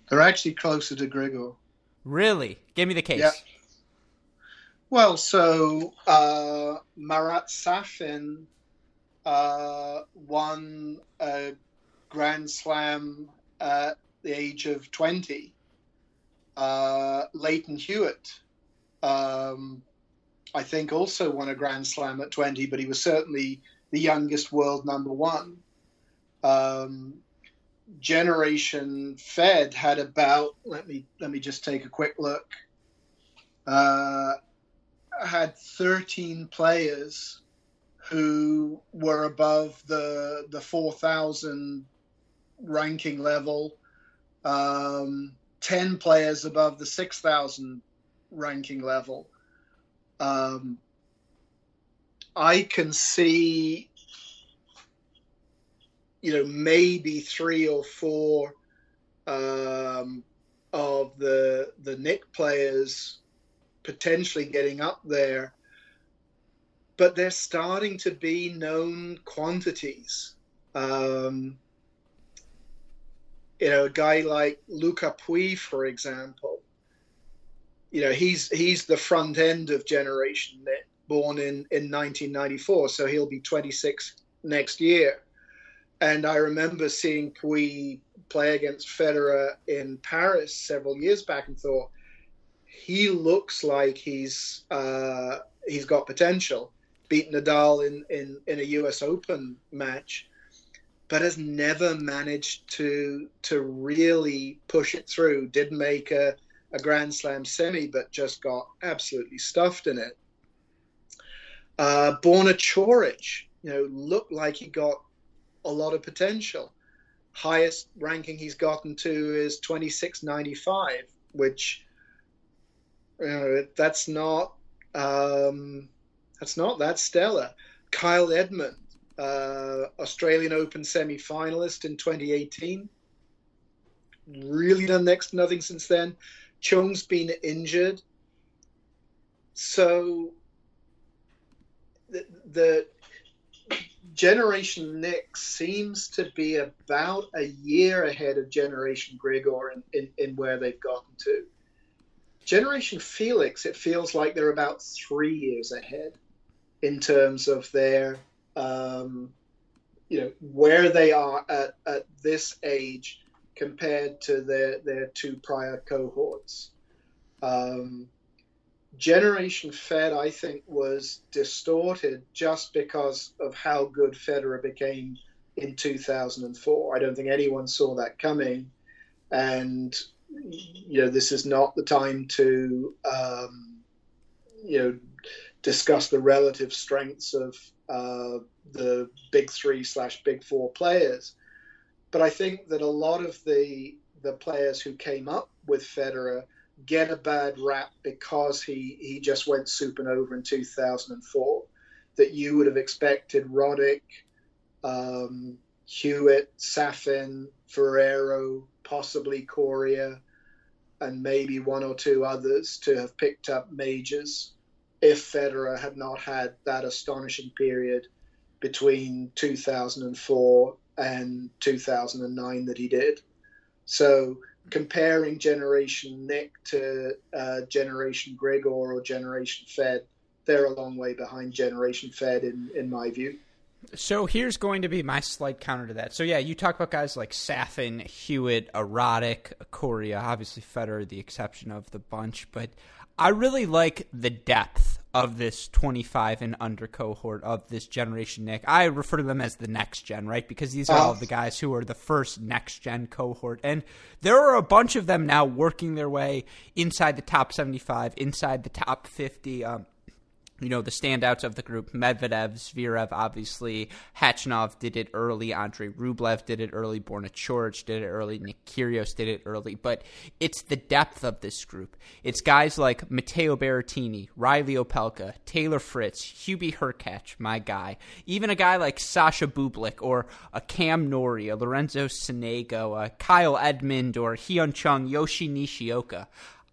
They're actually closer to Grigor. Really? Give me the case. Yeah. Well, so uh, Marat Safin uh, won a Grand Slam at the age of 20. Uh, Lleyton Hewitt, um, I think, also won a Grand Slam at 20, but he was certainly the youngest world number one. Um, Generation Fed had about let me let me just take a quick look. Uh, had 13 players who were above the the 4,000 ranking level, um, 10 players above the 6,000 ranking level. Um, I can see, you know, maybe three or four um, of the the Nick players potentially getting up there, but they're starting to be known quantities. Um, you know, a guy like Lucas Pouille, for example, you know, he's he's the front end of Generation Nick, born in, in 1994, so he'll be 26 next year. And I remember seeing Pui play against Federer in Paris several years back and thought, he looks like he's uh, he's got potential. Beat Nadal in, in, in a US Open match but has never managed to to really push it through. Did make a, a Grand Slam semi, but just got absolutely stuffed in it. Uh, Borna Coric, you know, looked like he got a lot of potential. Highest ranking he's gotten to is 2695, which you know, that's not um, that's not that stellar. Kyle Edmund, uh, Australian Open semi finalist in 2018. Really done next to nothing since then. Chung's been injured. So the, the Generation Nick seems to be about a year ahead of Generation Grigor in, in, in where they've gotten to. Generation Felix, it feels like they're about three years ahead in terms of their um, you know where they are at, at this age compared to their their two prior cohorts. Um, Generation Fed, I think, was distorted just because of how good Federer became in 2004. I don't think anyone saw that coming, and you know this is not the time to um, you know discuss the relative strengths of uh, the big three slash big four players. But I think that a lot of the the players who came up with Federer get a bad rap because he, he just went supernova in 2004. That you would have expected Roddick, um, Hewitt, Safin, Ferrero, possibly Coria, and maybe one or two others to have picked up majors if Federer had not had that astonishing period between 2004 and 2009 that he did. So comparing Generation Nick to uh, Generation Grigor or Generation Fed, they're a long way behind Generation Fed in, in my view. So here's going to be my slight counter to that. So yeah, you talk about guys like Safin, Hewitt, Roddick, Coria, obviously Federer the exception of the bunch, but I really like the depth of this 25 and under cohort of this generation Nick. I refer to them as the next gen, right? Because these are all the guys who are the first next gen cohort. And there are a bunch of them now working their way inside the top 75, inside the top 50. Um, you know, the standouts of the group, Medvedev, Zverev, obviously, Khachanov did it early, Andrei Rublev did it early, Borna Coric did it early, Nick Kyrgios did it early, but it's the depth of this group. It's guys like Matteo Berrettini, Reilly Opelka, Taylor Fritz, Hubie Hurkacz, my guy, even a guy like Sasha Bublik or a Cam Norrie, a Lorenzo Sonego, a Kyle Edmund, or Hyun Chung, Yoshi Nishioka.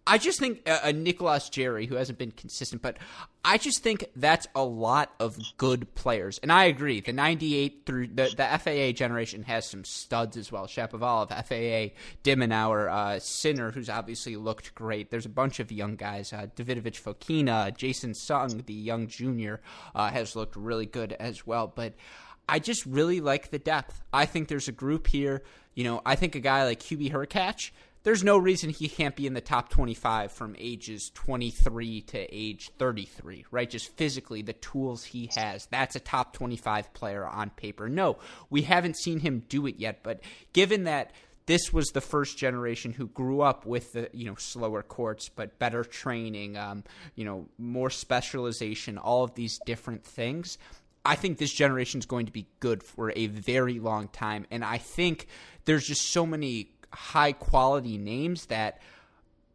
I just think uh, a Nicolás Jarry who hasn't been consistent, but I just think that's a lot of good players. And I agree. The 98 through the, the FAA generation has some studs as well. Shapovalov, FAA, de Minaur, uh, Sinner, who's obviously looked great. There's a bunch of young guys. Uh, Davidovich Fokina, Jason Tseng, the young junior, uh, has looked really good as well. But I just really like the depth. I think there's a group here. You know, I think a guy like Hubie Hurkacz – there's no reason he can't be in the top 25 from ages 23 to age 33, right? Just physically, the tools he has. That's a top 25 player on paper. No, we haven't seen him do it yet, but given that this was the first generation who grew up with the you know slower courts but better training um, you know more specialization all of these different things I think this generation is going to be good for a very long time and I think there's just so many high quality names that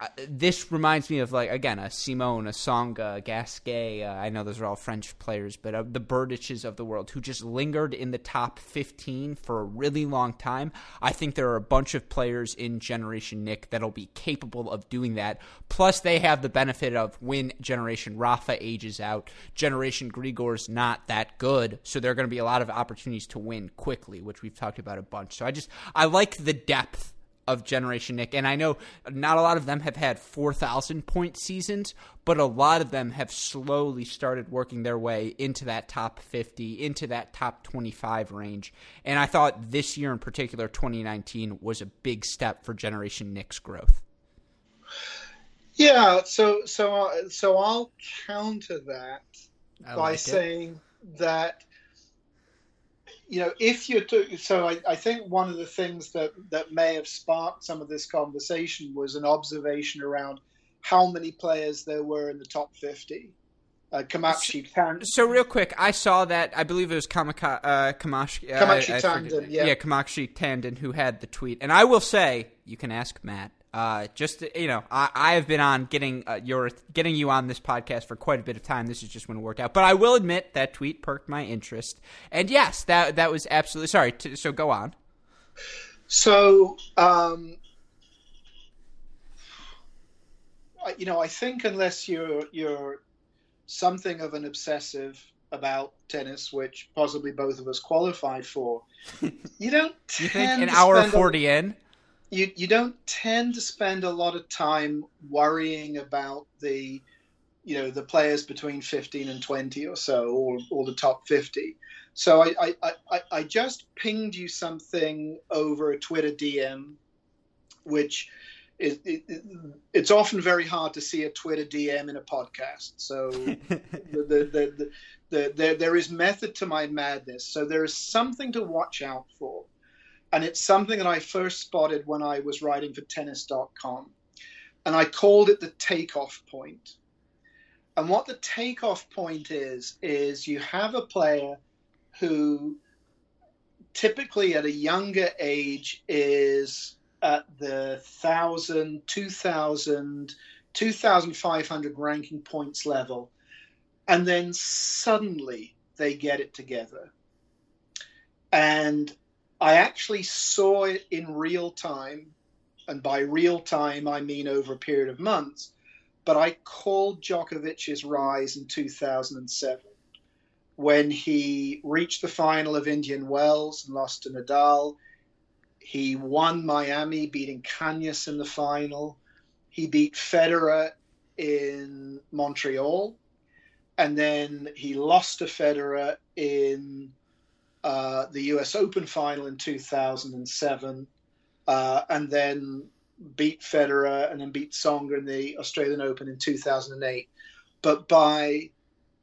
uh, this reminds me of like again a Simon, a Tsonga, a Gasquet. Uh, I know those are all French players, but of the Berdychs of the world who just lingered in the top 15 for a really long time. I think there are a bunch of players in Generation Nick that'll be capable of doing that. Plus, they have the benefit of when Generation Rafa ages out, Generation Grigor's not that good, so there are going to be a lot of opportunities to win quickly, which we've talked about a bunch. So I just I like the depth of Generation Nick. And I know not a lot of them have had 4,000 point seasons, but a lot of them have slowly started working their way into that top 50, into that top 25 range. And I thought this year in particular, 2019, was a big step for Generation Nick's growth. Yeah, so so so I'll counter that I by like saying that you know, if you're to, so I, I, think one of the things that that may have sparked some of this conversation was an observation around how many players there were in the top 50. Uh, Kamakshi Tandon. So real quick, I saw that. I believe it was Kamaka, uh, Kamashi, uh, Kamakshi Tandon. Yeah, yeah, Kamakshi Tandon who had the tweet. And I will say, you can ask Matt. Uh, just you know, I, I have been on getting uh, your getting you on this podcast for quite a bit of time. This is just when it worked out, but I will admit that tweet perked my interest. And yes, that that was absolutely sorry. To, so go on. So, um, you know, I think unless you're you're something of an obsessive about tennis, which possibly both of us qualified for, [LAUGHS] you don't. you think an hour forty a, in? You you don't tend to spend a lot of time worrying about the you know the players between 15 and 20 or so or, or the top 50 so I, I, I, I just pinged you something over a twitter dm which is it, it's often very hard to see a twitter dm in a podcast. So [LAUGHS] the, the, the, the, the, there, there is method to my madness. So there is something to watch out for and it's something that I first spotted when I was writing for tennis.com. And I called it the takeoff point. And what the takeoff point is, is you have a player who typically at a younger age is at the 1,000, 2,000, 2,500 ranking points level. And then suddenly they get it together. And I actually saw it in real time, and by real time I mean over a period of months. But I called Djokovic's rise in 2007 when he reached the final of Indian Wells and lost to Nadal. He won Miami, beating Cañas in the final. He beat Federer in Montreal, and then he lost to Federer in uh, the U.S. Open final in 2007, uh, and then beat Federer and then beat Tsonga in the Australian Open in 2008. But by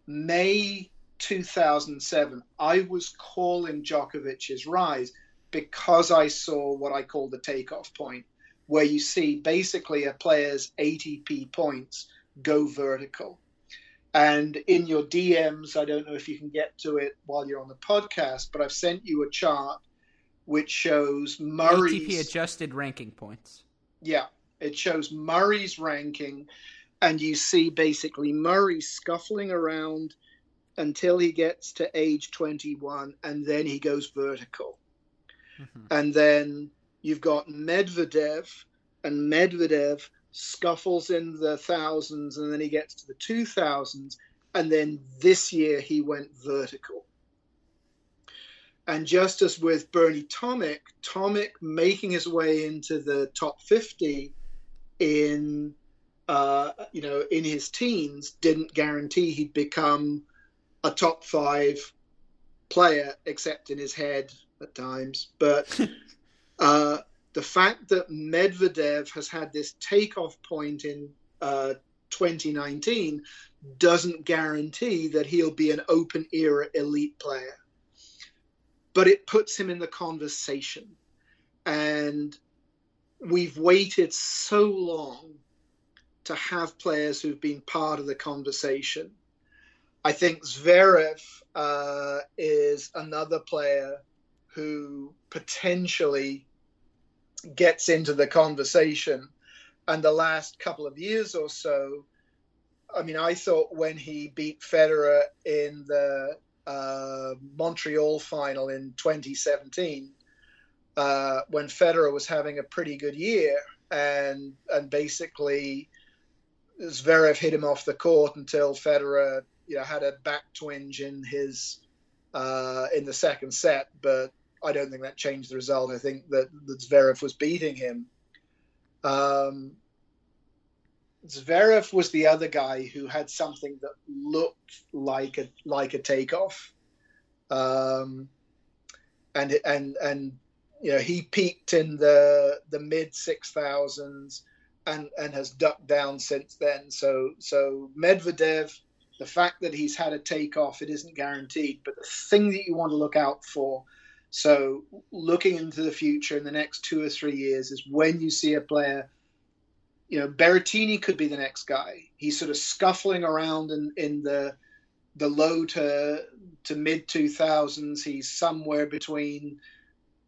May 2007, I was calling Djokovic's rise because I saw what I call the takeoff point, where you see basically a player's ATP points go vertical. And in your DMs, I don't know if you can get to it while you're on the podcast, but I've sent you a chart which shows Murray's ATP adjusted ranking points. Yeah, it shows Murray's ranking, and you see basically Murray scuffling around until he gets to age 21, and then he goes vertical. Mm-hmm. And then you've got Medvedev, and Medvedev scuffles in the thousands, and then he gets to the 2000s, and then this year he went vertical. And just as with Bernie Tomic, Tomic making his way into the top 50 in uh, you know in his teens didn't guarantee he'd become a top five player, except in his head at times. But [LAUGHS] uh, the fact that Medvedev has had this takeoff point in uh, 2019 doesn't guarantee that he'll be an open era elite player but it puts him in the conversation. And we've waited so long to have players who've been part of the conversation. I think Zverev uh, is another player who potentially gets into the conversation. And the last couple of years or so, I mean, I thought when he beat Federer in the uh, Montreal final in 2017 uh, when Federer was having a pretty good year and and basically Zverev hit him off the court until Federer you know had a back twinge in his uh, in the second set, but I don't think that changed the result. I think that, that Zverev was beating him. Um, Zverev was the other guy who had something that looked like a like a takeoff, um, and and and you know he peaked in the the mid six thousands and and has ducked down since then. So so Medvedev, the fact that he's had a takeoff, it isn't guaranteed, but the thing that you want to look out for. So looking into the future in the next two or three years is when you see a player you know, Berrettini could be the next guy. He's sort of scuffling around in, in the the low to to mid two thousands. He's somewhere between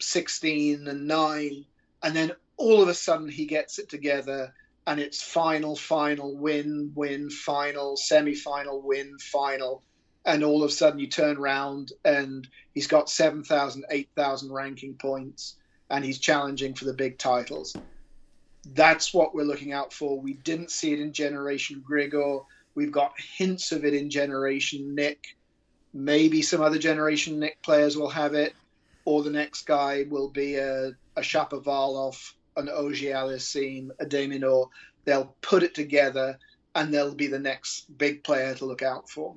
sixteen and nine, and then all of a sudden he gets it together, and it's final, final, win, win, final, semi final, win, final, and all of a sudden you turn around and he's got 7,000, 8,000 ranking points, and he's challenging for the big titles that's what we're looking out for. We didn't see it in Generation Grigor. We've got hints of it in Generation Nick. Maybe some other Generation Nick players will have it, or the next guy will be a, a Shapovalov, an Auger Aliassime, a de Minaur. They'll put it together, and they'll be the next big player to look out for.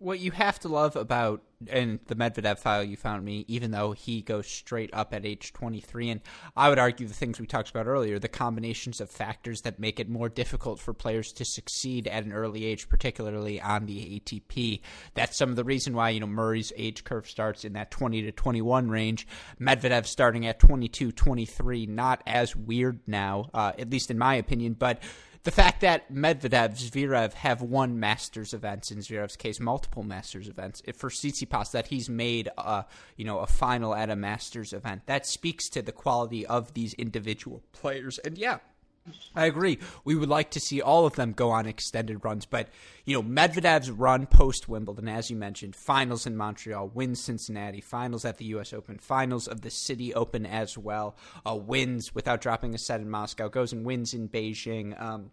What you have to love about and the Medvedev file you found me, even though he goes straight up at age 23, and I would argue the things we talked about earlier, the combinations of factors that make it more difficult for players to succeed at an early age, particularly on the ATP. That's some of the reason why you know Murray's age curve starts in that 20 to 21 range. Medvedev starting at 22, 23, not as weird now, uh, at least in my opinion, but the fact that Medvedev, Zverev have won Masters events in Zverev's case, multiple Masters events for Tsitsipas, that he's made a you know a final at a Masters event, that speaks to the quality of these individual players. And yeah, I agree. We would like to see all of them go on extended runs, but you know Medvedev's run post Wimbledon, as you mentioned, finals in Montreal, wins Cincinnati, finals at the U.S. Open, finals of the City Open as well, uh, wins without dropping a set in Moscow, goes and wins in Beijing. Um,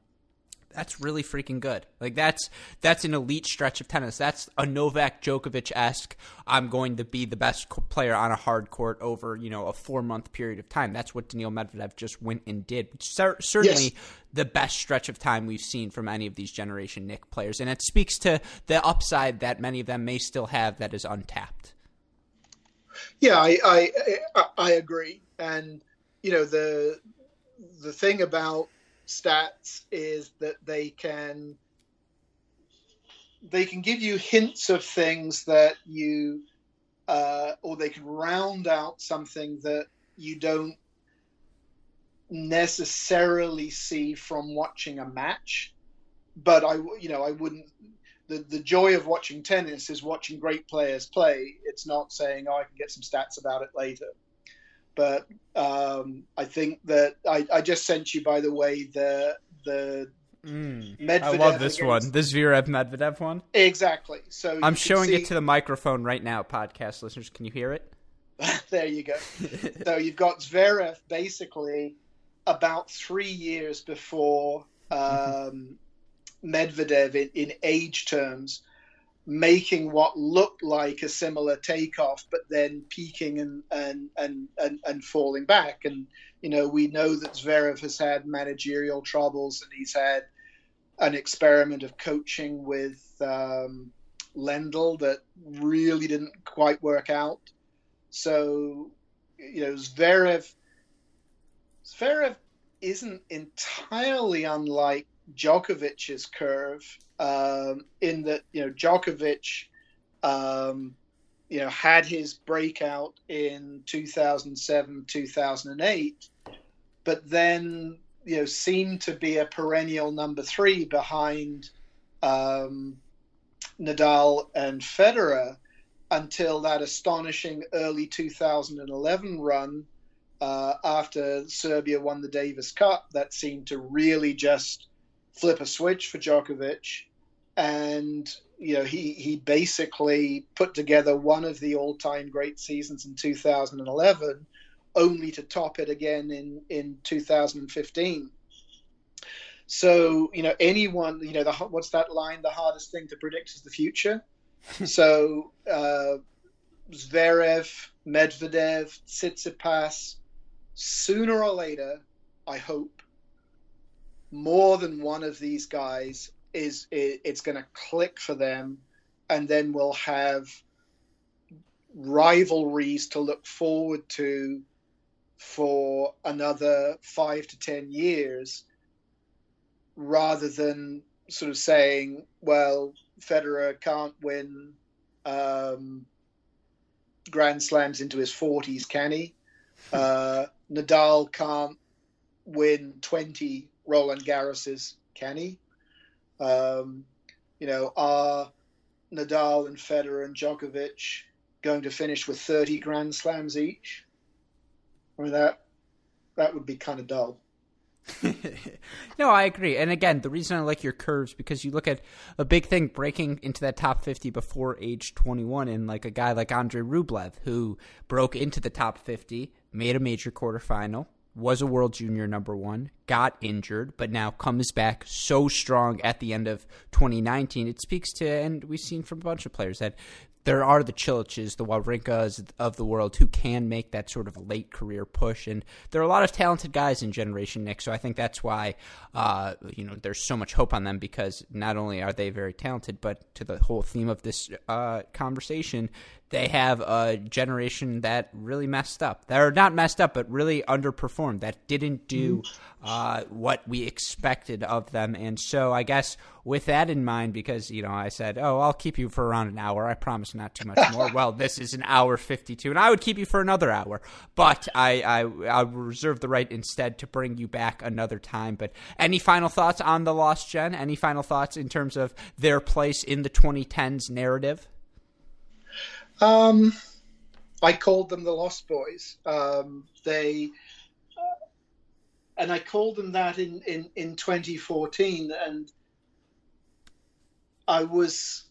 that's really freaking good. Like that's that's an elite stretch of tennis. That's a Novak Djokovic esque. I'm going to be the best player on a hard court over you know a four month period of time. That's what Daniil Medvedev just went and did. Certainly yes. the best stretch of time we've seen from any of these generation Nick players, and it speaks to the upside that many of them may still have that is untapped. Yeah, I I, I agree, and you know the the thing about stats is that they can they can give you hints of things that you uh, or they can round out something that you don't necessarily see from watching a match. But i you know i wouldn't the, the joy of watching tennis is watching great players play. It's not saying oh i can get some stats about it later but um, I think that I, I, just sent you, by the way, the the mm, Medvedev. I love this against... one, this Zverev Medvedev one. Exactly. So I'm showing see... it to the microphone right now, podcast listeners. Can you hear it? [LAUGHS] there you go. [LAUGHS] so you've got Zverev basically about three years before um, Medvedev in, in age terms making what looked like a similar takeoff, but then peaking and and and and, and fall back. And you know, we know that Zverev has had managerial troubles, and he's had an experiment of coaching with um, Lendl that really didn't quite work out. So, you know, Zverev Zverev isn't entirely unlike Djokovic's curve um, in that you know Djokovic, um, you know, had his breakout in 2007, 2008, but then you know seemed to be a perennial number three behind um, Nadal and Federer until that astonishing early 2011 run uh, after Serbia won the Davis Cup that seemed to really just flip a switch for Djokovic, and you know he he basically put together one of the all-time great seasons in 2011, only to top it again in in 2015. So you know anyone you know the what's that line? The hardest thing to predict is the future. [LAUGHS] so uh, Zverev, Medvedev, Tsitsipas, sooner or later, I hope, more than one of these guys is it, it's going to click for them, and then we'll have rivalries to look forward to for another five to ten years, rather than sort of saying, well, Federer can't win um, Grand Slams into his 40s, can he? Uh, Nadal can't win 20 Roland Garros's, he? Um, you know, are Nadal and Federer and Djokovic going to finish with 30 Grand Slams each? I mean, that that would be kind of dull. [LAUGHS] no, I agree. And again, the reason I like your curves because you look at a big thing breaking into that top 50 before age 21 and like a guy like Andre Rublev who broke into the top 50, made a major quarterfinal, was a world junior number 1, got injured, but now comes back so strong at the end of 2019. It speaks to, and we've seen from a bunch of players that there are the Chiliches, the Wawrinkas of the world who can make that sort of late career push, and there are a lot of talented guys in Generation Nick. So I think that's why uh, you know there's so much hope on them because not only are they very talented, but to the whole theme of this uh, conversation, they have a generation that really messed up. They're not messed up, but really underperformed. That didn't do uh, what we expected of them. And so, I guess with that in mind, because you know, I said, "Oh, I'll keep you for around an hour. I promise not too much more." well, this is an hour fifty-two, and I would keep you for another hour, but I I I reserve the right instead to bring you back another time. But any final thoughts on the Lost Gen? Any final thoughts in terms of their place in the 2010s narrative? Um, I called them the Lost Boys. Um, they uh, and I called them that in, in, in 2014, and I was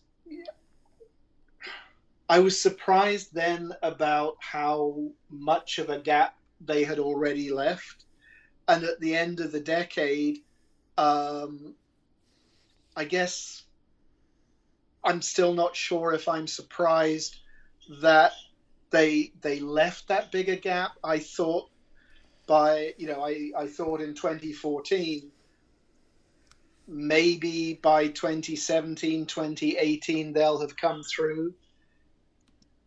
I was surprised then about how much of a gap they had already left, and at the end of the decade, um, I guess I'm still not sure if I'm surprised that they they left that bigger gap. I thought by you know I, I thought in 2014 maybe by 2017 2018 they'll have come through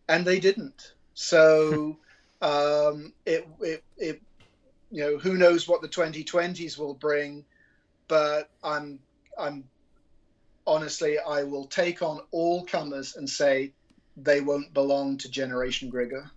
and they didn't so [LAUGHS] um, it, it, it you know who knows what the 2020s will bring but i'm i'm honestly i will take on all comers and say they won't belong to Generation Grigor.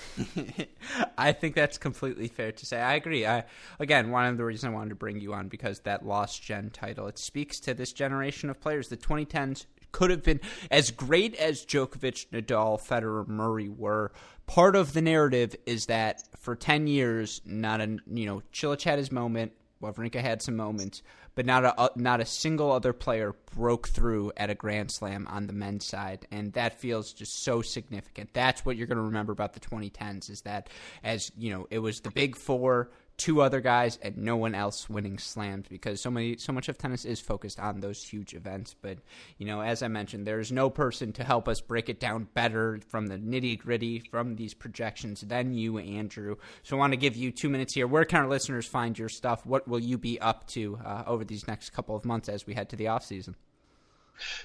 [LAUGHS] I think that's completely fair to say. I agree. I again, one of the reasons I wanted to bring you on because that lost gen title it speaks to this generation of players. The 2010s could have been as great as Djokovic, Nadal, Federer, Murray were. Part of the narrative is that for 10 years, not a you know, Cilic had his moment, Wawrinka had some moments, but not a uh, not a single other player broke through at a Grand Slam on the men's side, and that feels just so significant. That's what you're going to remember about the 2010s is that as you know, it was the big four two other guys and no one else winning slams because so many so much of tennis is focused on those huge events. But you know as i mentioned there's no person to help us break it down better from the nitty gritty from these projections than you andrew. So i want to give you two minutes here. Where can our listeners find your stuff? What will you be up to uh, over these next couple of months as we head to the off season?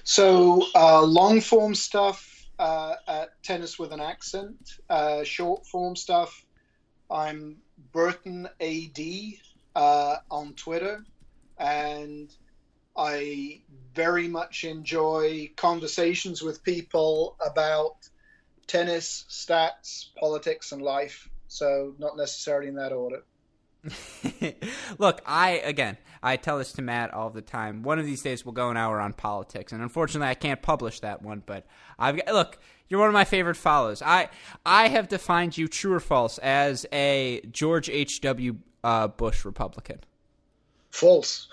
So uh, long form stuff uh, at tennis with an accent uh, short form stuff i'm Burton AD uh, on Twitter, and I very much enjoy conversations with people about tennis, stats, politics, and life. So, not necessarily in that order. [LAUGHS] Look, I again, I tell this to Matt all the time. One of these days we'll go an hour on politics, and unfortunately, I can't publish that one. But I've got look. You're one of my favorite follows. I I have defined you true or false as a George H. W. Uh, Bush Republican. False.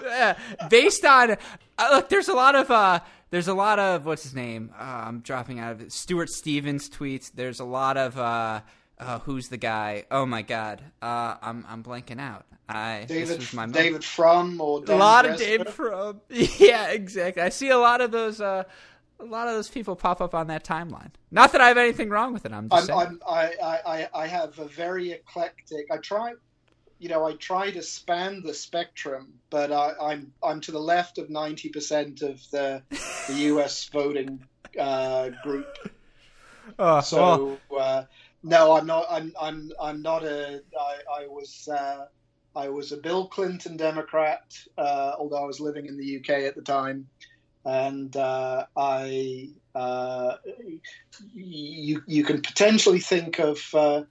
[LAUGHS] Based on uh, look, there's a lot of uh, there's a lot of what's his name? Uh, I'm dropping out of it. Stuart Stevens tweets. There's a lot of uh, uh, who's the guy? Oh my god, uh, I'm I'm blanking out. I David my David Frum or a lot of David Frum. [LAUGHS] yeah, exactly. I see a lot of those. A lot of those people pop up on that timeline. Not that I have anything wrong with it. I'm just I'm, saying. I'm, I, I, I have a very eclectic. I try, you know, I try to span the spectrum, but I, I'm I'm to the left of ninety percent of the the [LAUGHS] U.S. voting uh, group. Uh, so. Uh, no, I'm not. I'm. I'm. I'm not a. I, I was. Uh, I was a Bill Clinton Democrat, uh, although I was living in the UK at the time, and uh, I. Uh, you you can potentially think of uh,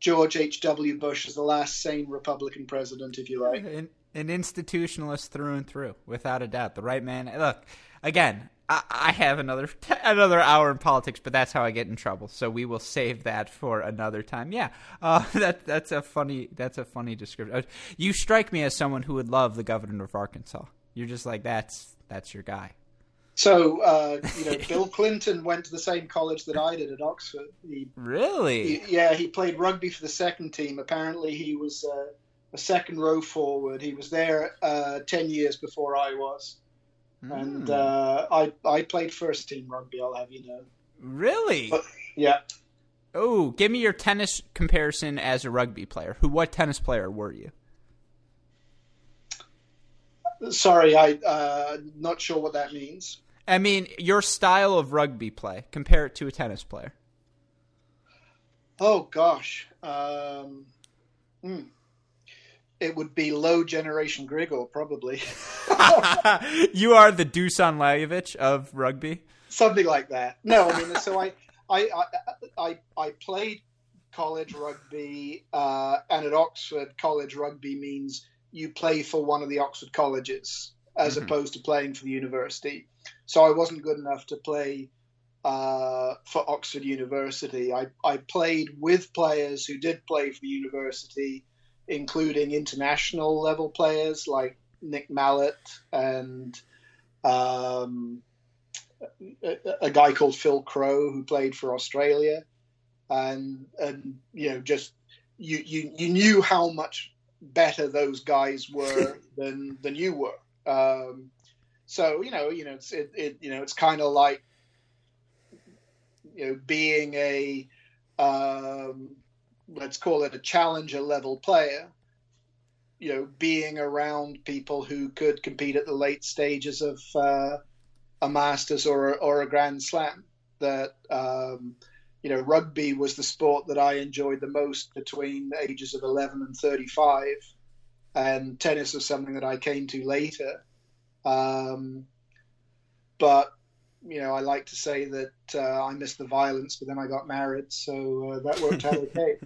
George H. W. Bush as the last sane Republican president, if you like. An, an institutionalist through and through, without a doubt. The right man. Look, again, I, have another [LAUGHS] another hour in politics, but that's how I get in trouble. So we will save that for another time. Yeah, uh, [LAUGHS] that that's a funny that's a funny description. Uh, you strike me as someone who would love the governor of Arkansas. You're just like that's that's your guy. So uh, you know, Bill [LAUGHS] Clinton went to the same college that I did at Oxford. He, really? He, yeah, he played rugby for the second team. Apparently, he was uh, a second row forward. He was there uh, ten years before I was, mm. and uh, I I played first team rugby. I'll have you know. Really? But, yeah. Oh, give me your tennis comparison as a rugby player. Who? What tennis player were you? Sorry, I uh, not sure what that means. I mean, your style of rugby play. Compare it to a tennis player. Oh gosh, um, hmm. it would be low generation Grigor probably. [LAUGHS] you are the Dusan Lajovic of rugby. Something like that. No, I mean, so I, [LAUGHS] I, I, I, I played college rugby, uh, and at Oxford, college rugby means you play for one of the Oxford colleges as mm-hmm. opposed to playing for the university. So I wasn't good enough to play uh, for Oxford University. I, I played with players who did play for university, including international level players like Nick Mallett and um, a, a, guy called Phil Crowe who played for Australia, and and you know just you you, you knew how much better those guys were [LAUGHS] than than you were. Um, so you know, you know, it's it, it you know, it's kind of like you know, being a um, let's call it a challenger level player. You know, being around people who could compete at the late stages of uh, a Masters or or a Grand Slam. That um, you know, rugby was the sport that I enjoyed the most between the ages of 11 and 35, and tennis was something that I came to later. Um, but you know, I like to say that uh, I missed the violence, but then I got married, so uh, that worked out okay.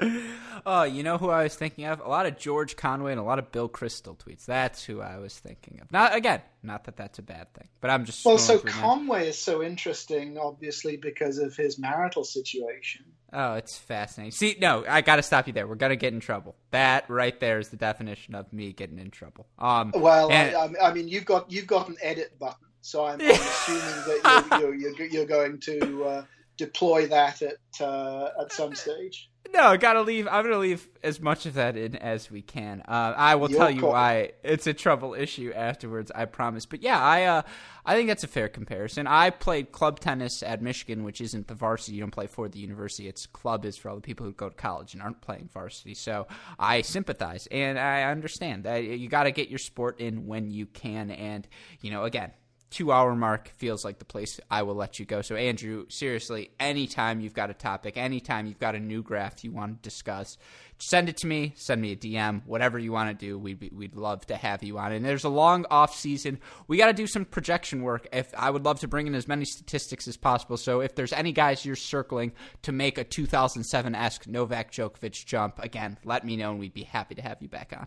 [LAUGHS] oh, you know who I was thinking of? A lot of George Conway and a lot of Bill Kristol tweets. That's who I was thinking of. Not again, not that that's a bad thing, but I'm just well. So Conway is so interesting, obviously, because of his marital situation. Oh, it's fascinating. See, no, I got to stop you there. We're gonna get in trouble. That right there is the definition of me getting in trouble. Um, well, and, I, I, mean, you've got you've got an edit button, so I'm, I'm assuming that you're, [LAUGHS] you're, you're, you're going to uh, deploy that at uh, at some stage. No, gotta leave. I'm gonna leave as much of that in as we can. Uh, I will You're tell you why it's a trouble issue afterwards. I promise. But yeah, I uh, I think that's a fair comparison. I played club tennis at Michigan, which isn't the varsity. You don't play for the university. It's club is for all the people who go to college and aren't playing varsity. So I sympathize and I understand that you got to get your sport in when you can. And you know, again, two hour mark feels like the place I will let you go. So, Andrew, seriously, anytime you've got a topic, anytime you've got a new graph you want to discuss, send it to me, send me a DM, whatever you want to do. We'd, we'd love to have you on. And there's a long off season. We got to do some projection work. If I would love to bring in as many statistics as possible. So, if there's any guys you're circling to make a 2007 esque Novak Djokovic jump, again, let me know and we'd be happy to have you back on.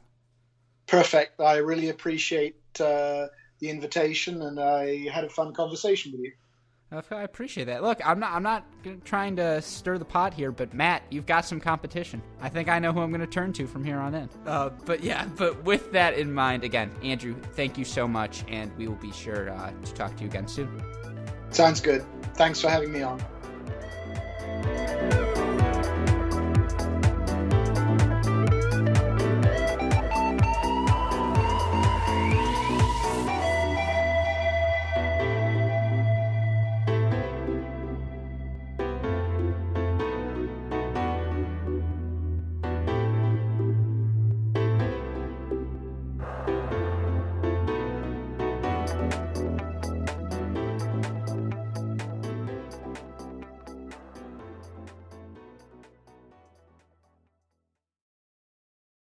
Perfect. I really appreciate. Uh the invitation, and I had a fun conversation with you. I appreciate that. Look, I'm not I'm not trying to stir the pot here, but Matt, you've got some competition. I think I know who I'm going to turn to from here on in. Uh, but yeah, but with that in mind, again, Andrew, thank you so much, and we will be sure uh, to talk to you again soon. Sounds good. Thanks for having me on.